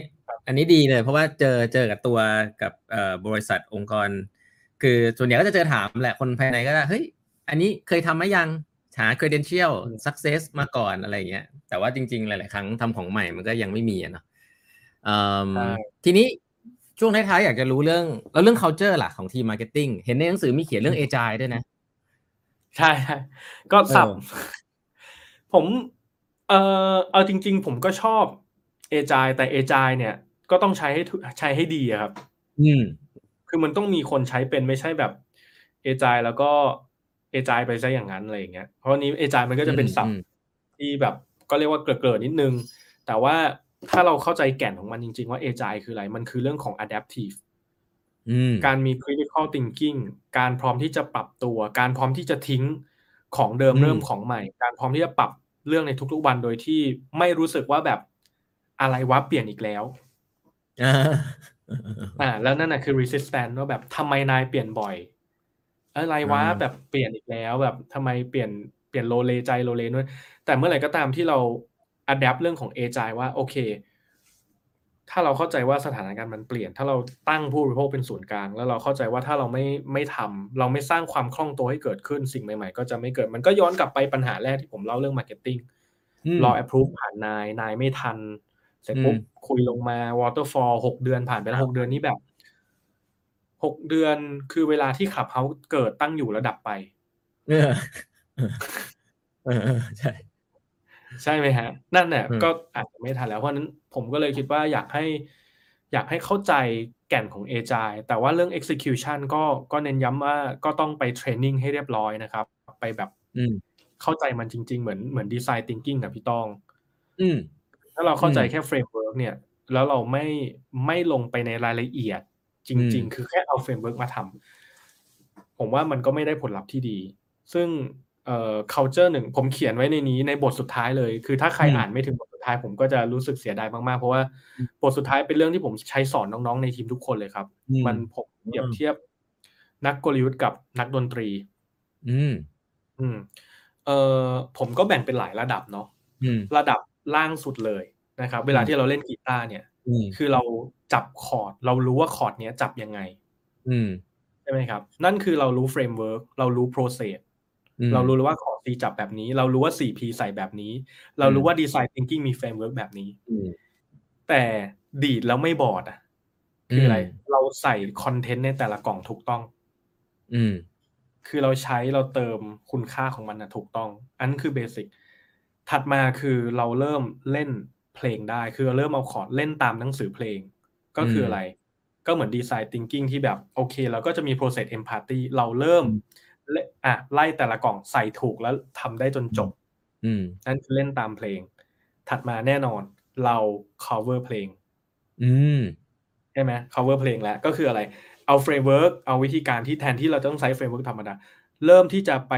อันนี้ดีเลยเพราะว่าเจอเจอกับตัวกับเอ่อบริษัทองค์กร คือส่วนใหญ่ก็จะเจอถามแหละคนภายในก็ได้เฮ้ยอันนี้เคยทำไหมยังหา credential อืม success มาก่อนอะไรอย่างเงี้ย แต่ว่าจริงๆ หลาย ๆ ครั้งทำของใหม่มันก็ยังไม่มีอะเนาะเอิ่มใช่ทีนี้ช่วงท้ายๆ อยากจะรู้เรื่องแล้วเรื่อง culture ล่ะของทีม marketing เห็นในหนังสือมีเขียนเรื่อง agile ด้วยนะ ใช่ใช่ก็สับเออผมเออเอาจริง ๆ ผมก็ชอบเอจายแต่เอจายเนี่ย ก็ต้องใช้ให้ถูใช้ให้ดีอะครับ อืม คือมันต้องมีคนใช้เป็นไม่ใช่แบบเอจายแล้วก็เอจายไปซะอย่างนั้นอะไรอย่างเงี้ย เพราะนี้เอจายมันก็จะเป็นศัพอืท์มที่แบบก็เรียกว่าเกลือๆนิดนึง แต่ว่าถ้าเราเข้าใจแก่นของมันจริง ๆ ว่าเอจายคืออะไร มันคือเรื่องของ adaptive อืมการมี critical thinking การพร้อมที่จะปรับตัว การพร้อมที่จะทิ้งของเดิมอืมเริ่มของใหม่ การพร้อมที่จะปรับเรื่องในทุกๆวันโดยที่ไม่รู้สึกว่าแบบอะไรวะเปลี่ยนอีกแล้ว อ่าอ่า แล้วนั่นน่ะคือ resistance ว่าแบบทำไมนายเปลี่ยนบ่อยอะไรวะอ่าแบบเปลี่ยนอีกแล้ว แบบทำไมเปลี่ยนเปลี่ยนโลเลใจโลเลนู่นแต่เมื่อไหร่ก็ตามที่เรา adapt เรื่องของ agile ว่าโอเค ถ้าเราเข้าใจว่าสถานการณ์มันเปลี่ยน ถ้าเราตั้งผู้บริโภคเป็นศูนย์กลาง แล้วเราเข้าใจว่าถ้าเราไม่ไม่ทำเราไม่สร้างความคล่องตัวให้เกิดขึ้นสิ่งใหม่ๆ ก็จะไม่เกิดมันก็ย้อนกลับไปปัญหาแรกที่ผมเล่าเรื่อง marketing มรอ approve ผ่านนายนายไม่ทัน เสร็จปุ๊บอืมคุยลงมา waterfall หกเดือนผ่านไปแล้วหกเดือนนี้แบบหกเดือนคือเวลาที่ขับเขาเกิดตั้งอยู่ระดับไปเออเออเออใช่ ใช่ไหมฮะ นั่นเนี่ยอืมก็อาจจะไม่ทันแล้วเพราะฉะนั้นผมก็เลยคิดว่าอยากให้ อยากให้เข้าใจแก่นของ agile แต่ว่าเรื่อง execution ก็ก็เน้นย้ำว่าก็ต้องไป training ให้เรียบร้อยนะครับ ไปแบบอืมเข้าใจมันจริง ๆ เหมือนเหมือนดีไซน์ thinking กับพี่ต้อง อืม ถ้าเราเข้าใจอืมแค่ framework เนี่ย แล้วเราไม่ไม่ลงไปในรายละเอียด จริงอืมๆคือแค่เอา framework มาทำผมว่ามันก็ไม่ได้ผลลัพธ์ที่ดี ซึ่งเอ่อ culture หนึ่งผมเขียนไว้ในนี้ในบทสุดท้ายเลย คือถ้าใครอ่านไม่ถึงบทสุดท้ายผมก็จะรู้สึกเสียดายมากๆ เพราะว่าบทสุดท้ายเป็นเรื่องที่ผมใช้สอนน้องๆในทีมทุกคนเลยครับอืมมันผมเปรียบอืมเทียบนักกลยุทธ์กับนักดนตรี อืม อืม เอ่อผมก็แบ่งเป็นหลายระดับเนาะอืมระดับ ล่างสุดเลยนะครับ เวลาที่เราเล่นกีตาร์เนี่ยอืมคือเราจับคอร์ด เรารู้ว่าคอร์ดเนี้ยจับยังไงอืมใช่ไหมครับ นั่นคือเรารู้ framework เรารู้ processอืมเรารู้แล้วว่าขอ C จับแบบนี้ เรารู้ว่า 4P ใส่แบบนี้ เรารู้ว่า Design Thinking มี Framework แบบนี้อืมแต่ดีดแล้วไม่บอดอะ คืออะไรอืมเราใส่ content ในแต่ละกล่องถูกต้อง อืม คือเราใช้เราเติมคุณค่าของมันนะถูกต้อง อันนั้นคือ basic ถัดมาคือเราเริ่มเล่นเพลงได้ คือเราเริ่มเอาคอร์ดเล่นตามหนังสือเพลง ก็คืออะไร ก็เหมือนดีไซน์ thinking ที่แบบโอเคเราก็จะมี process empathy เราเริ่มเล่อะไล่แต่ละกล่องใส่ถูกแล้วทำได้จนจบอืมนั่นคือเล่นตามเพลง ถัดมาแน่นอนเรา cover เพลงอืมใช่ไหม cover เพลงแล้วก็คืออะไร เอา framework เอาวิธีการที่แทนที่เราจะต้องใช้ framework ธรรมดา เริ่มที่จะไป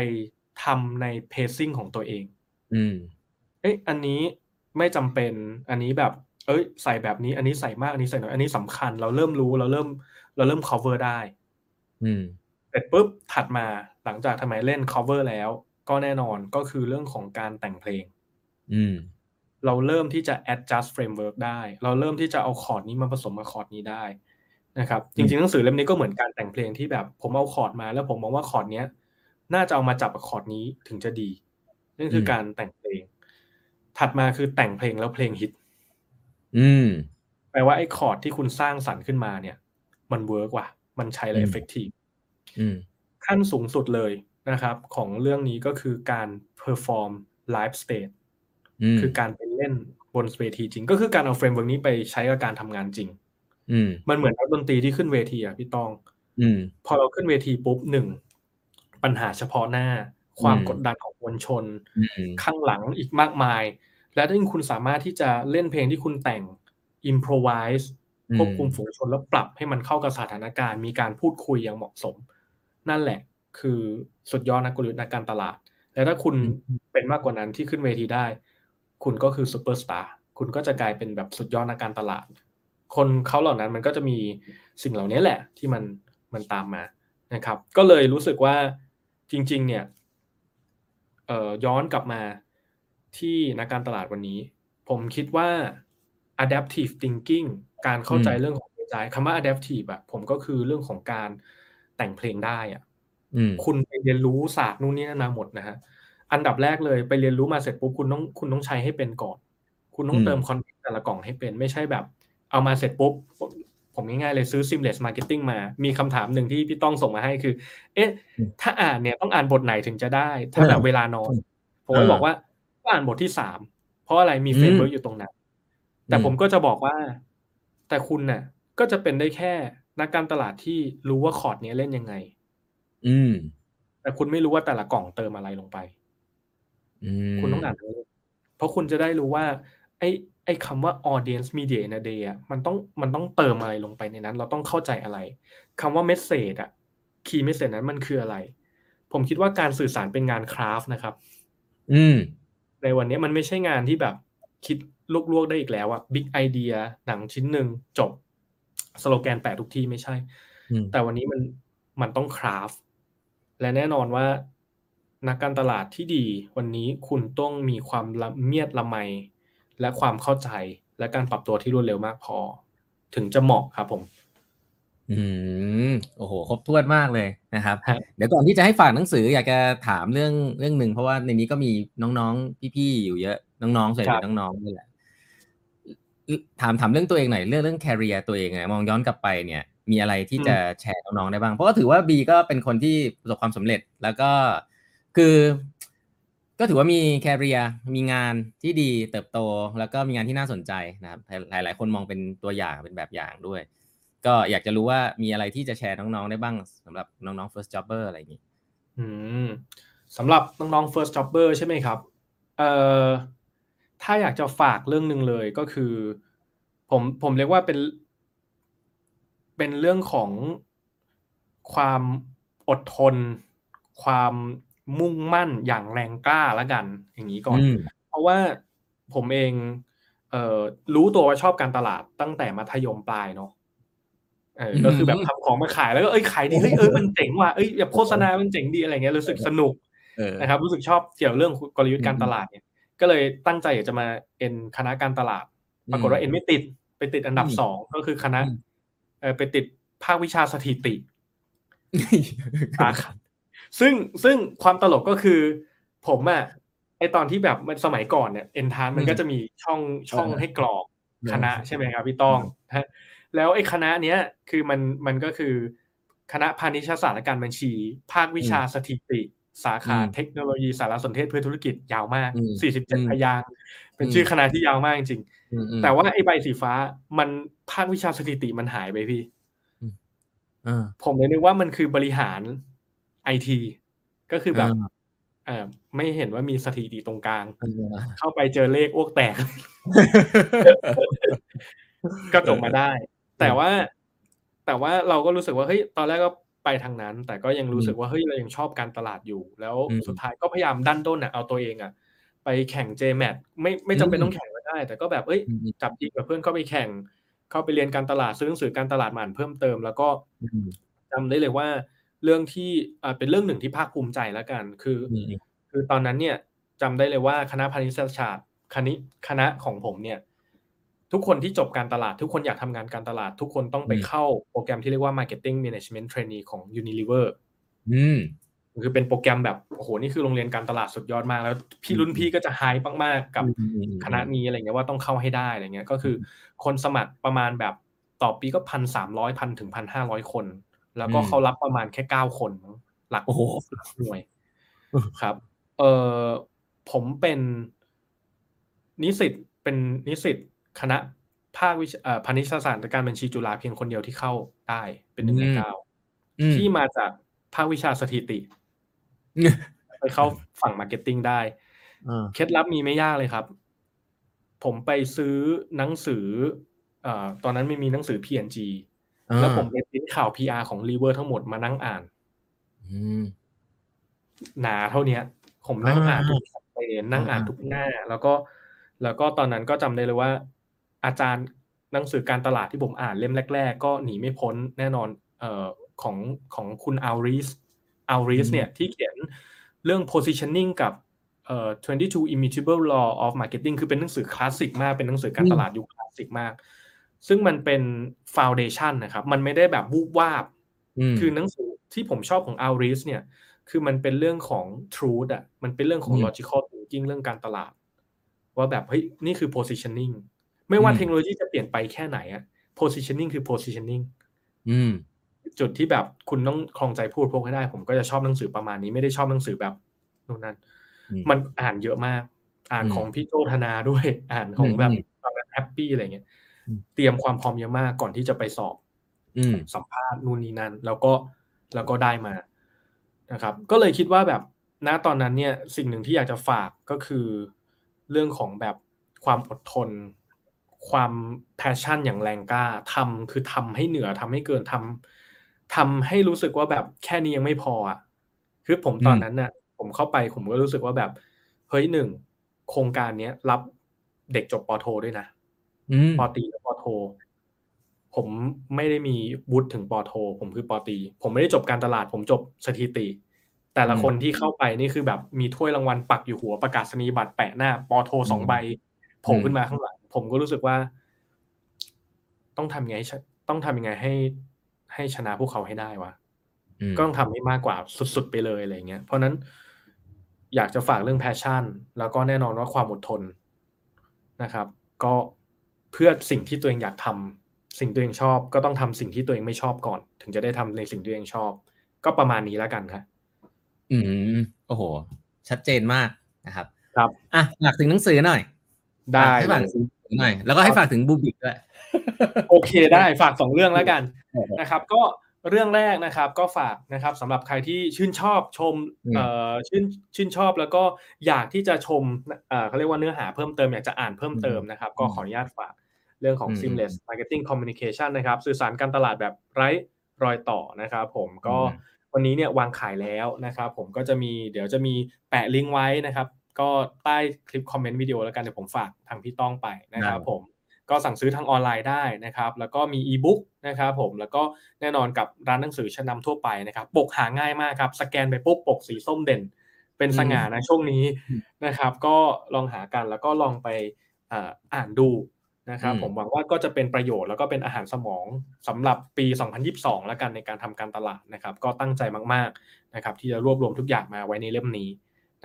ทำใน pacing ของตัวเอง อืม เอ้ยอันนี้ไม่จำเป็น อันนี้แบบ เอ้ย ใส่แบบนี้ อันนี้ใส่มาก อันนี้ใส่น้อย อันนี้สำคัญ เราเริ่มรู้ เราเริ่ม เราเริ่ม cover ได้ อืม เสร็จปุ๊บ ถัดมา หลังจากทำไมเล่น cover แล้ว ก็แน่นอน ก็คือเรื่องของการแต่งเพลง อืม เราเริ่มที่จะ adjust framework ได้ เราเริ่มที่จะเอาคอร์ดนี้มาผสมกับคอร์ดนี้ได้ นะครับ จริงๆ หนังสือเล่มนี้ก็เหมือนการแต่งเพลงที่แบบ ผมเอาคอร์ดมา แล้วผมมองว่าคอร์ดเนี้ย น่าจะเอามาจับกับคอร์ดนี้ถึงจะดีนั่นคืออืมการแต่งเพลง ถัดมาคือแต่งเพลงแล้วเพลงฮิต อืม แปลว่าไอ้คอร์ดที่คุณสร้างสรรค์ขึ้นมาเนี่ย มัน work ว่ะ มันใช้แล้วอืม effective อืมขั้นสูงสุดเลยนะครับ ของเรื่องนี้ก็คือการ perform live stage อืมคือการไปเล่นบนเวทีจริง ก็คือการเอา framework นี้ไปใช้กับการทำงานจริง อืมมันเหมือนนักดนตรีที่ขึ้นเวทีอะพี่ตองอืมพอเราขึ้นเวทีปุ๊บหนึ่งปัญหาเฉพาะหน้า ความอืมกดดันของมวลชนอืมข้างหลังอีกมากมาย และถ้าคุณสามารถที่จะเล่นเพลงที่คุณแต่ง improvise อืมควบคุมฝูงชนแล้วปรับให้มันเข้ากับสถานการณ์ มีการพูดคุยอย่างเหมาะสม นั่นแหละ คือสุดยอดนักกลยุทธ์นักการตลาด และถ้าคุณเป็นมากกว่านั้นที่ขึ้นเวทีได้ คุณก็คือซูเปอร์สตาร์คุณก็จะกลายเป็นแบบสุดยอดนักการตลาด คนเขาเหล่านั้นมันก็จะมีสิ่งเหล่านี้แหละ ที่มันมันตามมานะครับ ก็เลยรู้สึกว่าจริง ๆ เนี่ยเอ่อย้อนกลับมา ที่นักการตลาดวันนี้ ผมคิดว่า adaptive thinking การเข้าใจอืมเรื่องของใจคำว่า adaptive อะผมก็คือเรื่องของการแต่งเพลงได้อะอืมคุณไปเรียนรู้ศาสตร์นู่นนี่นั่นมาหมดนะฮะอันดับแรกเลยไปเรียนรู้มาเสร็จปุ๊บคุณต้องคุณต้องใช้ให้เป็นก่อน คุณต้องอืมเติม content แต่ละกล่องให้เป็น ไม่ใช่แบบ เอามาเสร็จปุ๊บ ผมง่ายๆเลยซื้อ seamless marketing มา มีคำถามหนึ่งที่พี่ต้องส่งมาให้คือ เอ๊ะ ถ้าอ่านเนี่ยต้องอ่านบทไหนถึงจะได้ ถ้าแบบเวลานอน ผมก็บอกว่าก็ อ่านบทที่สามเพราะอะไรมี framework อยู่ตรงนั้น แต่ผมก็จะบอกว่า แต่คุณน่ะ ก็จะเป็นได้แค่นักการตลาดที่รู้ว่าคอร์ดเนี้ยเล่นยังไง อืม แต่คุณไม่รู้ว่าแต่ละกล่องเติมอะไรลงไปอืมคุณต้องอ่านทั้งเล่มเพราะคุณจะได้รู้ว่า ไอ้ไอ้คำว่า audience media in a day อะมันต้องมันต้องเติมอะไรลงไปในนั้น เราต้องเข้าใจอะไรคำว่า message อะ key message นั้นมันคืออะไร ผมคิดว่าการสื่อสารเป็นงานคราฟต์นะครับ อืม ในวันนี้มันไม่ใช่งานที่แบบคิดลวกๆได้อีกแล้วอะบิ๊กไอเดียหนังชิ้นหนึ่งจบสโลแกนแปะทุกที่ไม่ใช่อืมแต่วันนี้มันมันต้องคราฟต์และแน่นอนว่านักการตลาดที่ดี วันนี้คุณต้องมีความละเมียดละไม และความเข้าใจและการปรับตัวที่รวดเร็วมากพอ ถึงจะเหมาะครับผม อืมโอ้โห ครบถ้วนมากเลยนะครับฮะเดี๋ยวก่อนที่จะให้ฝากหนังสืออยากจะถามเรื่องเรื่องหนึ่งเพราะว่าในนี้ก็มีน้องๆพี่ๆอยู่เยอะ น้องๆส่วนใหญ่เป็นน้องๆนี่แหละถามถามเรื่องตัวเองหน่อยเรื่องเรื่อง career ตัวเองอะมองย้อนกลับไปเนี่ย มีอะไรที่จะแชร์น้องๆได้บ้าง เพราะก็ถือว่าบีก็เป็นคนที่ประสบความสำเร็จแล้วก็คือ ก็ถือว่ามี career มีงานที่ดีเติบโต แล้วก็มีงานที่น่าสนใจนะครับหลายๆ คนมองเป็นตัวอย่างเป็นแบบอย่างด้วย ก็อยากจะรู้ว่ามีอะไรที่จะแชร์น้องๆได้บ้างสำหรับน้องๆ first jobber อะไรอย่างนี้อืมสำหรับน้องๆ first jobber ใช่ไหมครับเอ่อถ้าอยากจะฝากเรื่องหนึ่งเลยก็คือ ผมผมเรียกว่าเป็น เป็นเรื่องของความอดทน ความมุ่งมั่นอย่างแรงกล้าละกัน อย่างนี้ก่อนอืมเพราะว่าผมเองเอ่อรู้ตัวว่าชอบการตลาดตั้งแต่มัธยมปลายเนาะเออ ก็คือแบบทำของมาขายแล้วก็เอ้ยขายดีเฮ้ยเออมันเจ๋งว่ะเอ้ยแบบโฆษณามันเจ๋งดีอะไรเงี้ยรู้สึกสนุกเออนะครับรู้สึกชอบเกี่ยวเรื่องกลยุทธ์การอืมตลาดเนี่ยก็เลยตั้งใจอยากจะมาเอ็นคณะการตลาด ปรากฏว่าเอ็นไม่ติดไปติดอันดับอืมสองก็คือคณะอืมเออไปติดภาควิชาสถิติสาขาซึ่งซึ่งความตลกก็คือ ผมอะไอตอนที่แบบมันสมัยก่อนเนี่ยเอ็นทานมันก็จะมีช่องช่องให้กรอกคณะใช่ไหมครับพี่ต้องฮะ แล้วไอ้คณะเนี้ยคือมันมันก็คือคณะพาณิชยศาสตร์และการบัญชี ภาควิชาสถิติ สาขาเทคโนโลยีสารสนเทศเพื่อธุรกิจยาวมาก 47พยางค์เป็นชื่อคณะที่ยาวมากจริงๆแต่ว่าไอ้ใบสีฟ้ามันภาควิชาสถิติมันหายไปพี่ผมเลยนึกว่ามันคือบริหารไอทีก็คือแบบอ่าไม่เห็นว่ามีสถิติตรงกลาง เข้าไปเจอเลขอ้วกแตก ก็จบมาได้ แต่ว่าแต่ว่าเราก็รู้สึกว่าเฮ้ยตอนแรกก็ไปทางนั้น แต่ก็ยังรู้สึกว่าเฮ้ยเรายังชอบการตลาดอยู่ แล้วสุดท้ายก็พยายามดันด้นอะเอาตัวเองอะไปแข่ง JMAT ไม่ไม่จำเป็นต้องแข่งก็ได้ แต่ก็แบบเอ้ยจับจีกับเพื่อนเข้าไปแข่ง เข้าไปเรียนการตลาดซื้อหนังสือการตลาดมานเพิ่มเติม แล้วก็จำได้เลยว่าเรื่องที่อ่าเป็นเรื่องหนึ่งที่ภาคภูมิใจแล้วกัน คือ คือตอนนั้นเนี่ยจำได้เลยว่าคณะพาณิชยศาสตร์คณะคณะของผมเนี่ย ทุกคนที่จบการตลาด ทุกคนอยากทำงานการตลาด ทุกคนต้องไปเข้าโปรแกรมที่เรียกว่า Marketing Management Trainee ของ Unilever อืมคือเป็นโปรแกรมแบบโอ้โหนี่คือโรงเรียนการตลาดสุดยอดมาก แล้วพี่รุ่นพี่ก็จะไฮมากๆกับคณะนี้อะไรเงี้ยว่าต้องเข้าให้ได้อะไรเงี้ยก็คือ คนสมัครประมาณแบบต่อปีก็พันสามร้อยพันถึงพันห้าร้อยคน แล้วก็เขารับประมาณแค่เก้าคน หลักหน่วยครับ เออผมเป็นนิสิตเป็นนิสิต คณะภาควิชาพาณิชยศาสตร์การบัญชีจุฬาเพียงคนเดียวที่เข้าได้เป็นหนึ่งในเก้าที่มาจากภาควิชาสถิติ ไปเข้าฝั่ง marketing ได้เคล็ดลับมีไม่ยากเลยครับ ผมไปซื้อหนังสือตอนนั้นไม่มีหนังสือ P&G แล้วผมไปพิมพ์ข่าว PR ของรีเวอร์ทั้งหมดมานั่งอ่านหนาเท่านี้ผมนั่งอ่านทุกเปนนั่งอ่านทุกหน้า แล้วก็ แล้วก็ตอนนั้นก็จำได้เลยว่า อาจารย์หนังสือการตลาดที่ผมอ่านเล่มแรก ๆ ก็หนีไม่พ้นแน่นอนเอ่อของของคุณ Al Ries Al Ries เนี่ยที่เขียนเรื่อง positioning กับเอ่อ22 immutable law of marketing คือเป็นหนังสือคลาสสิกมาก เป็นหนังสือการตลาดยุคคลาสสิกมาก ซึ่งมันเป็น foundation นะครับ มันไม่ได้แบบวูบวาบ คือหนังสือที่ผมชอบของอัลริสเนี่ย คือมันเป็นเรื่องของ truth อะ มันเป็นเรื่องของ logical thinking เรื่องการตลาด ว่าแบบเฮ้ยนี่คือ positioning ไม่ว่าเทคโนโลยีจะเปลี่ยนไปแค่ไหนอะ positioning คือ positioning จุดที่แบบคุณต้องคลองใจพูดพวกให้ได้ ผมก็จะชอบหนังสือประมาณนี้ไม่ได้ชอบหนังสือแบบนู่นนั่นมันอ่านเยอะมาก อ่านของพี่โจธนาด้วย อ่านของแบบตอนนั้นแฮปปี้อะไรเงี้ยเตรียมความพร้อมเยอะมากก่อนที่จะไปสอบสัมภาษณ์นู่นนี่นั่นแล้วก็แล้วก็ได้มานะครับ ก็เลยคิดว่าแบบณตอนนั้นเนี่ย สิ่งหนึ่งที่อยากจะฝากก็คือ เรื่องของแบบความอดทน ความ passion อย่างแรงกล้าทำคือทำให้เหนือทำให้เกินทำทำให้รู้สึกว่าแบบแค่นี้ยังไม่พออะคือผมตอนนั้นน่ะ ผมเข้าไปผมก็รู้สึกว่าแบบเฮ้ยหนึ่งโครงการเนี้ยรับเด็กจบปโทด้วยนะปตีและปโท ผมไม่ได้มีวุฒิถึงปโท ผมคือปตี ผมไม่ได้จบการตลาด ผมจบสถิติ แต่ละคนที่เข้าไปนี่คือแบบมีถ้วยรางวัลปักอยู่หัวประกาศนียบัตรแปะหน้าปโทสองใบโผล่ขึ้นมาข้างหลัง ผมก็รู้สึกว่า ต้องทำยังไงต้องทำยังไงให้ให้ชนะพวกเขาให้ได้วะก็ต้องทำให้มากกว่าสุดๆไปเลยอะไรเงี้ย เพราะนั้นอยากจะฝากเรื่อง passion แล้วก็แน่นอนว่าความอดทนนะครับ ก็เพื่อสิ่งที่ตัวเองอยากทำสิ่งตัวเองชอบ ก็ต้องทำสิ่งที่ตัวเองไม่ชอบก่อน ถึงจะได้ทำในสิ่งที่ตัวเองชอบ ก็ประมาณนี้แล้วกันครับอืมโอ้โห ชัดเจนมากนะครับ ครับอะฝากถึงหนังสือหน่อย ได้ให้ฝากถึง หน่อย แล้วก็ให้ฝากถึงบูบิกด้วย โอเคได้ฝากสองเรื่องแล้วกันนะครับ ก็เรื่องแรกนะครับก็ฝากนะครับสำหรับใครที่ชื่นชอบชมเอ่อชื่นชื่นชอบแล้วก็อยากที่จะชมเอ่อเขาเรียกว่าเนื้อหาเพิ่มเติมอยากจะอ่านเพิ่มเติมนะครับ ก็ขออนุญาตฝากเรื่องของ seamless marketing communication นะครับ สื่อสารการตลาดแบบไร้รอยต่อนะครับ ผมก็วันนี้เนี่ยวางขายแล้วนะครับ ผมก็จะมีเดี๋ยวจะมีแปะลิงก์ไว้นะครับ ก็ใต้คลิปคอมเมนต์วิดีโอแล้วกันเดี๋ยวผมฝากทางพี่ต้องไปนะครับผมก็สั่งซื้อทางออนไลน์ได้นะครับ แล้วก็มีอีบุ๊กนะครับผมแล้วก็แน่นอนกับร้านหนังสือชั้นนำทั่วไปนะครับ ปกหาง่ายมากครับ สแกนไปปุ๊บปกสีส้มเด่น เป็นสง่านะช่วงนี้นะครับ ก็ลองหากันแล้วก็ลองไปอ่านดูนะครับ ผมหวังว่าก็จะเป็นประโยชน์แล้วก็เป็นอาหารสมองสำหรับปี 2022 แล้วกันในการทำการตลาดนะครับ ก็ตั้งใจมาก ๆนะครับ ที่จะรวบรวมทุกอย่างมาไว้ในเล่มนี้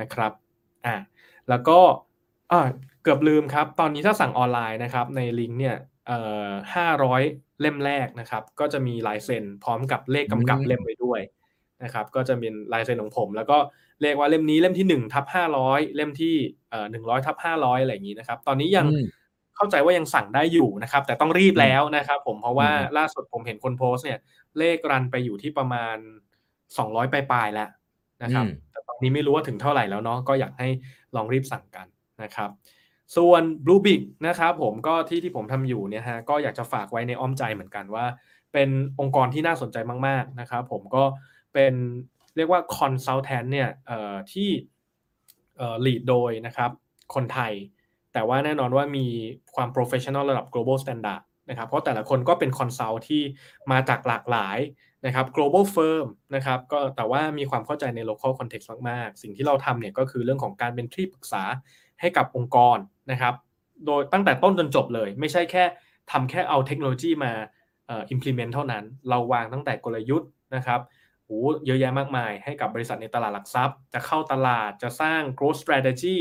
นะครับ อ่าแล้วก็อ่าเกือบลืมครับ ตอนนี้ถ้าสั่งออนไลน์นะครับ ในลิงก์เนี่ยเอ่อห้าร้อยเล่มแรกนะครับ ก็จะมีลายเซ็นพร้อมกับเลขกำกับเล่มไว้ด้วยนะครับ ก็จะเป็นลายเซ็นของผม แล้วก็เรียกว่าเล่มนี้เล่มที่หนึ่งทับห้าร้อยเล่มที่เอ่อหนึ่งร้อยทับห้าร้อยอะไรอย่างนี้นะครับ ตอนนี้ยังเข้าใจว่ายังสั่งได้อยู่นะครับ แต่ต้องรีบแล้วนะครับ ผมเพราะว่าล่าสุดผมเห็นคนโพสเนี่ย เลขรันไปอยู่ที่ประมาณสองร้อยปลายๆแล้ว นะครับแต่ตอนนี้ไม่รู้ว่าถึงเท่าไหร่แล้วเนาะก็อยากให้ลองรีบสั่งกันนะครับ ส่วน Blue Big นะครับผมก็ที่ที่ผมทำอยู่เนี่ยฮะก็อยากจะฝากไว้ในอ้อมใจเหมือนกันว่า เป็นองค์กรที่น่าสนใจมาก ๆนะครับ ผมก็เป็นเรียกว่า consultant เนี่ยเอ่อที่เอ่อ lead โดยนะครับคนไทย แต่ว่าแน่นอนว่ามีความ professional ระดับ global standard นะครับเพราะแต่ละคนก็เป็น consult ที่มาจากหลากหลาย นะครับ global firm นะครับก็แต่ว่ามีความเข้าใจใน local context มากๆ สิ่งที่เราทำเนี่ยก็คือเรื่องของการเป็นที่ปรึกษาให้กับองค์กรนะครับ โดยตั้งแต่ต้นจนจบเลย ไม่ใช่แค่ทำแค่เอาเทคโนโลยีมาเอ่อ implement เท่านั้น เราวางตั้งแต่กลยุทธ์นะครับโอ้เยอะแยะมากมายให้กับบริษัทในตลาดหลักทรัพย์ จะเข้าตลาดจะสร้าง growth strategy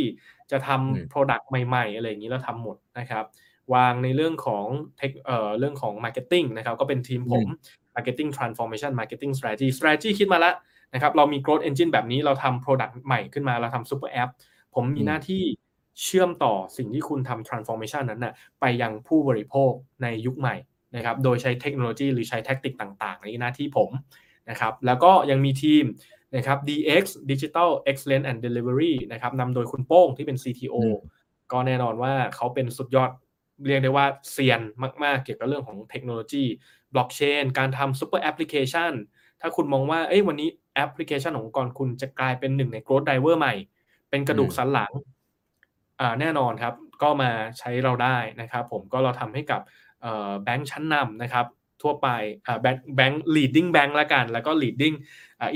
จะทำ product ใหม่ ๆ อะไรอย่างนี้เราทำหมดนะครับ วางในเรื่องของเทคเอ่อเรื่องของ marketing นะครับ ก็เป็นทีมผม marketing transformation marketing strategy strategy คิดมาแล้วนะครับเรามี growth engine แบบนี้เราทำ product ใหม่ขึ้นมาเราทำ super app ผมมีหน้าที่เชื่อมต่อสิ่งที่คุณทำ transformation นั้นนะ่ะไปยังผู้บริโภคในยุคใหม่นะครับโดยใช้เทคโนโลยีหรือใช้แท็กติกต่างๆ ในหน้าที่ผมนะครับแล้วก็ยังมีทีมนะครับ DX Digital Excellence and Delivery นะครับนำโดยคุณโป้งที่เป็น CTO ก็แน่นอนว่าเขาเป็นสุดยอดเรียกได้ว่าเซียนมาก ๆ เกี่ยวกับเรื่องของเทคโนโลยี บล็อกเชนการทำ super application ถ้าคุณมองว่าเอ้ยวันนี้แอปพลิเคชันขององค์กรคุณจะกลายเป็นหนึ่งใน growth driver ใหม่ เป็นกระดูกสันหลังอ่าแน่นอนครับ ก็มาใช้เราได้นะครับ ผมก็เราทำให้กับแบงก์ชั้นนำนะครับ ทั่วไปแบงก์แบงก์ leading bank ละกัน แล้วก็ leading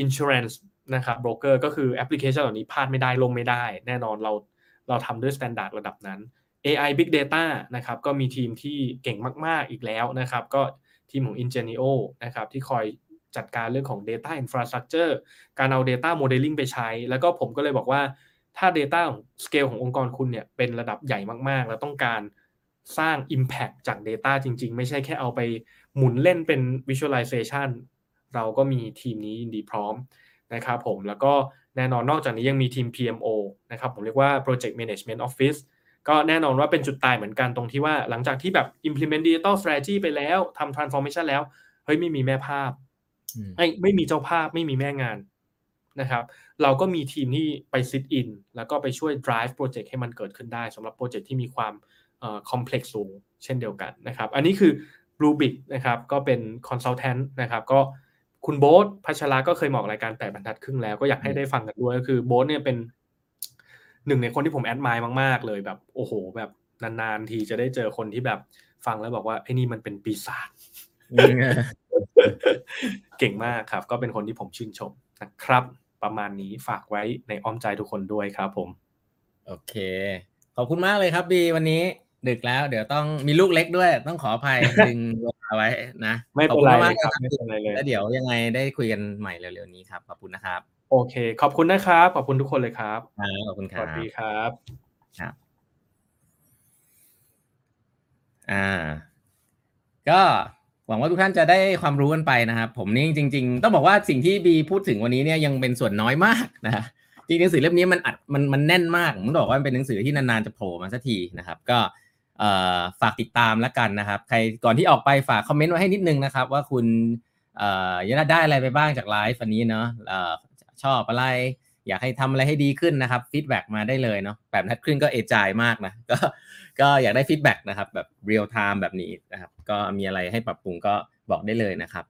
insurance นะครับ broker ก็คือแอปพลิเคชันเหล่านี้พลาดไม่ได้ลงไม่ได้ แน่นอนเราเราทำด้วย standard ระดับนั้น AI Big Data นะครับก็มีทีมที่เก่งมาก ๆ อีกแล้วนะครับ ก็ ทีมของ Ingenio นะครับที่คอยจัดการเรื่องของ Data Infrastructure การเอา Data Modeling ไปใช้ แล้วก็ผมก็เลยบอกว่าถ้า Data ของ scale ขององค์กรคุณเนี่ยเป็นระดับใหญ่มากๆ แล้วต้องการสร้าง Impact จาก Data จริง ๆ ไม่ใช่แค่เอาไปหมุนเล่นเป็น Visualization เราก็มีทีมนี้ยินดีพร้อมนะครับผมแล้วก็แน่นอนนอกจากนี้ยังมีทีม PMO นะครับผมเรียกว่า Project Management Office ก็แน่นอนว่าเป็นจุดตายเหมือนกันตรงที่ว่าหลังจากที่แบบ implement digital strategy ไปแล้วทำ transformation แล้ว เฮ้ยไม่มีแม่ภาพไอ้ไม่มีเจ้าภาพไม่มีแม่งานนะครับ เราก็มีทีมที่ไป sit in แล้วก็ไปช่วย drive project ให้มันเกิดขึ้นได้สำหรับโปรเจกต์ที่มีความเอ่อ complex สูงเช่นเดียวกันนะครับ อันนี้คือ Rubik นะครับก็เป็น consultant นะครับก็คุณโบ๊ทพัชราก็เคยบอกรายการแปดบรรทัดครึ่งแล้วก็อยากให้ได้ฟังกันด้วยก็คือโบ๊ทเนี่ยเป็น หนึ่งในคนที่ผมแอดมายมากๆ เลยแบบโอ้โห แบบนานๆทีจะได้เจอคนที่แบบฟังแล้วบอกว่าไอ้นี่มันเป็นปีศาจเก่งมากครับ ก็เป็นคนที่ผมชื่นชมนะครับ ประมาณนี้ฝากไว้ในอ้อมใจทุกคนด้วยครับผม โอเค ขอบคุณมากเลยครับบีวันนี้ดึกแล้ว เดี๋ยวต้องมีลูกเล็กด้วย ต้องขออภัยดึงเวลาไว้นะไม่เป็นไรครับไม่เป็นไรเลยแล้วเดี๋ยวยังไงได้คุยกันใหม่เร็วๆนี้ครับขอบคุณนะครับ โอเค ขอบคุณนะครับ ขอบคุณทุกคนเลยครับขอบคุณคสรับวัสดีครับครับ อ่า ก็หวังว่าทุกท่านจะได้ความรู้กันไปนะครับผมนี่จริง ๆ ต้องบอกว่าสิ่งที่บีพูดถึงวันนี้เนี่ยยังเป็นส่วนน้อยมากนะจริงหนังสือเล่มนี้มันอัดมันมันแน่นมากผมบอกว่ามันเป็นหนังสือที่นานๆจะโผล่มาสักทีนะครับ ก็เอ่อฝากติดตามแล้วกันนะครับ ใครก่อนที่ออกไปฝากคอมเมนต์ไว้ให้นิดนึงนะครับ ว่าคุณเอ่อยังได้อะไรไปบ้างจากไลฟ์วันนี้เนาะเอ่อ ชอบอะไร อยากให้ทำอะไรให้ดีขึ้นนะครับฟีดแบ็กมาได้เลยเนาะแบบนัดครึ่งก็เอจายมากนะก็ก็อยากได้ feedback นะครับแบบ real-time แบบนี้นะครับก็มีอะไรให้ปรับปรุงก็บอกได้เลยนะครับ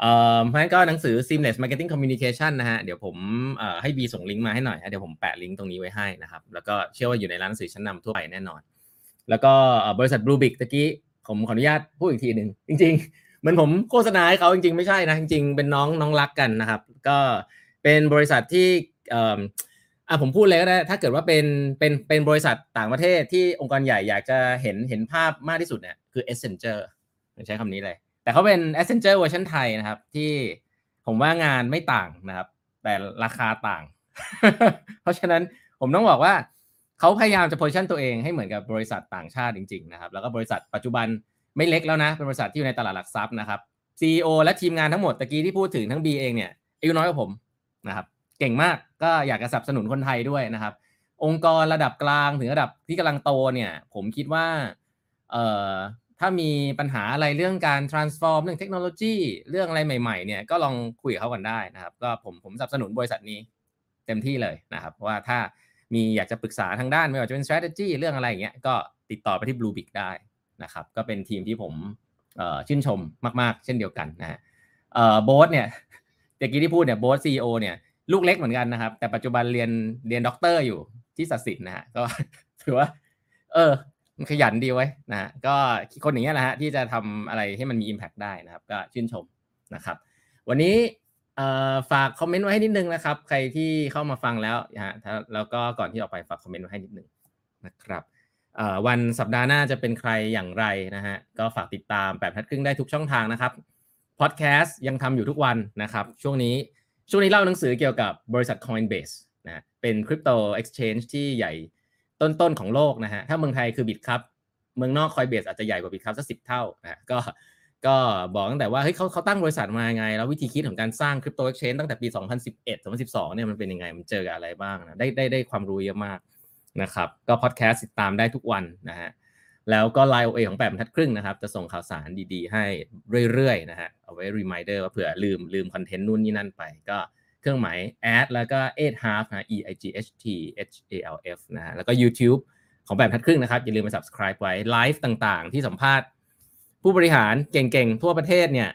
เอ่อเพราะฉะนั้นก็หนังสือ seamless marketing communication นะฮะ เดี๋ยวผมเอ่อให้บีส่งลิงก์มาให้หน่อย เดี๋ยวผมแปะลิงก์ตรงนี้ไว้ให้นะครับ แล้วก็เชื่อว่าอยู่ในร้านหนังสือชั้นนำทั่วไปแน่นอน แล้วก็บริษัท Bluebik ตะกี้ผมขออนุญาตพูดอีกทีหนึ่งจริง ๆ เหมือนผมโฆษณาให้เขาจริงๆ ไม่ใช่นะ จริงๆ เป็นน้องน้องรักกันนะครับ ก็ เป็นบริษัทที่อ่ออะผมพูดเลยก็ได้ถ้าเกิดว่าเป็นเป็นเป็นบริษัทต่างประเทศที่องค์กรใหญ่อยากจะเห็นเห็นภาพมากที่สุดเนี่ยคือ Accenture ใช้คำนี้เลย แต่เขาเป็น Accenture เวอร์ชันไทยนะครับ ที่ผมว่างานไม่ต่างนะครับ แต่ราคาต่าง เพราะฉะนั้นผมต้องบอกว่าเขาพยายามจะ position ตัวเองให้เหมือนกับบริษัทต่างชาติจริง ๆ นะครับ แล้วก็บริษัทปัจจุบันไม่เล็กแล้วนะ เป็นบริษัทที่อยู่ในตลาดหลักทรัพย์นะครับ CEO และทีมงานทั้งหมดตะกี้ที่พูดถึงทั้ง B เองเนี่ยอายุน้อยกว่าผม นะครับเก่งมากก็อยากจะสนับสนุนคนไทยด้วยนะครับ องค์กรระดับกลางถึงระดับที่กำลังโตเนี่ย ผมคิดว่าเอ่อถ้ามีปัญหาอะไรเรื่องการ transform เรื่องเทคโนโลยีเรื่องอะไรใหม่ๆเนี่ยก็ลองคุยกับเขากันได้นะครับ ก็ผมผมสนับสนุนบริษัทนี้เต็มที่เลยนะครับว่าถ้ามีอยากจะปรึกษาทางด้านไม่ว่าจะเป็น strategy เรื่องอะไรอย่างเงี้ยก็ติดต่อไปที่ Blue Big ได้นะครับ ก็เป็นทีมที่ผมชื่นชมมาก ๆ เช่นเดียวกันนะฮะโบ๊ทเนี่ย เมื่อกี้ที่พูดเนี่ยโบ๊ท CEO เนี่ยลูกเล็กเหมือนกันนะครับ แต่ปัจจุบันเรียนเรียนด็อกเตอร์อยู่ที่สัสินนะฮะก็ถือว่า เออ มันขยันดีเว้ยนะฮะก็คนอย่างเงี้ยแหละฮะที่จะทำอะไรให้มันมี Impact ได้นะครับ ก็ชื่นชมนะครับ วันนี้ฝากคอมเมนต์ไว้ให้นิดนึงนะครับ ใครที่เข้ามาฟังแล้วนะฮะแล้วก็ก่อนที่ออกไปฝากคอมเมนต์ไว้ให้นิดนึงนะครับวันสัปดาห์หน้าจะเป็นใครอย่างไรนะฮะก็ฝากติดตามแปดบรรทัดครึ่งได้ทุกช่องทางนะครับ พอดแคสต์ยังทำอยู่ทุกวันนะครับ ช่วงนี้ช่วงนี้เล่าหนังสือเกี่ยวกับบริษัท Coinbase นะเป็น crypto exchange ที่ใหญ่ต้นๆของโลกนะฮะถ้าเมืองไทยคือ Bitkub เมืองนอก Coinbase อาจจะใหญ่กว่า Bitkub สักสิบเท่านะก็ก็บอกตั้งแต่ว่าเฮ้ยเขาเขาตั้งบริษัทมาไง แล้ววิธีคิดของการสร้าง crypto exchange ตั้งแต่ปี 2011 2012เนี่ยมันเป็นยังไงมันเจออะไรบ้างนะได้ได้ได้ความรู้เยอะมากนะครับก็พอดแคสต์ติดตามได้ทุกวันนะฮะ แล้วก็ Line OA ของแปดบรรทัดครึ่งนะครับ จะส่งข่าวสารดีๆ ให้เรื่อยๆนะฮะเอาไว้ reminder ว่าเผื่อลืมลืมคอนเทนต์นู่นนี่นั่นไป ก็เครื่องหมาย add แล้วก็ eight half นะ e i g h t h a l f นะฮะแล้วก็ YouTube ของแปดบทัดครึ่งนะครับ อย่าลืมไป subscribe ไว้ไลฟ์ต่างๆ ที่สัมภาษณ์ ผู้บริหารเก่งๆ ทั่วประเทศเนี่ย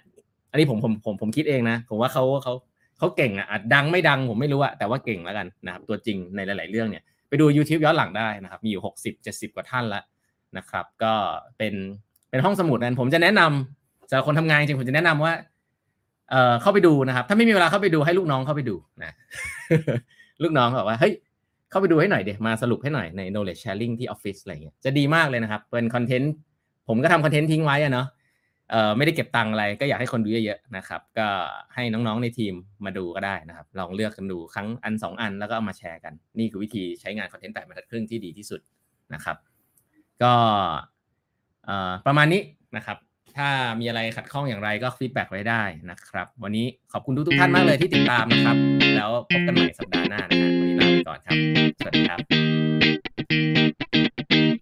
อันนี้ผมผมผมผมคิดเองนะ ผมว่าเขาเขาเขาเก่งอะอาจดังไม่ดังผมไม่รู้อะแต่ว่าเก่งแล้วกันนะครับ ตัวจริงในหลาย ๆ เรื่องเนี่ย ไปดู YouTube ย้อนหลังได้นะครับ มีอยู่ 60 70 กว่าท่านละ นะครับ ก็เป็นเป็นห้องสมุดนั้น ผมจะแนะนำสำหรับคนทำงานจริงผมจะแนะนำว่า เอ่อเข้าไปดูนะครับ ถ้าไม่มีเวลาเข้าไปดูให้ลูกน้องเข้าไปดูนะลูกน้องบอกว่าเฮ้ยเข้าไปดูให้หน่อยเดี๋ยวมาสรุปให้หน่อยใน knowledge sharing ที่ออฟฟิศอะไรเงี้ยจะดีมากเลยนะครับ เป็นคอนเทนต์ผมก็ทำคอนเทนต์ทิ้งไว้อะเนาะเอ่อไม่ได้เก็บตังค์อะไรก็อยากให้คนดูเยอะๆนะครับ ก็ให้น้องๆในทีมมาดูก็ได้นะครับ ลองเลือกกันดูครั้งอันสองอันแล้วก็เอามาแชร์กัน นี่คือวิธีใช้งานคอนเทนต์แปดบรรทัดครึ่งที่ดีที่สุดนะครับ ก็ประมาณนี้นะครับ ถ้ามีอะไรขัดข้องอย่างไรก็ feedback ไว้ได้นะครับ วันนี้ขอบคุณทุกทุกท่านมากเลยที่ติดตามนะครับ แล้วพบกันใหม่สัปดาห์หน้านะฮะวันนี้ลาไปก่อนครับ สวัสดีครับ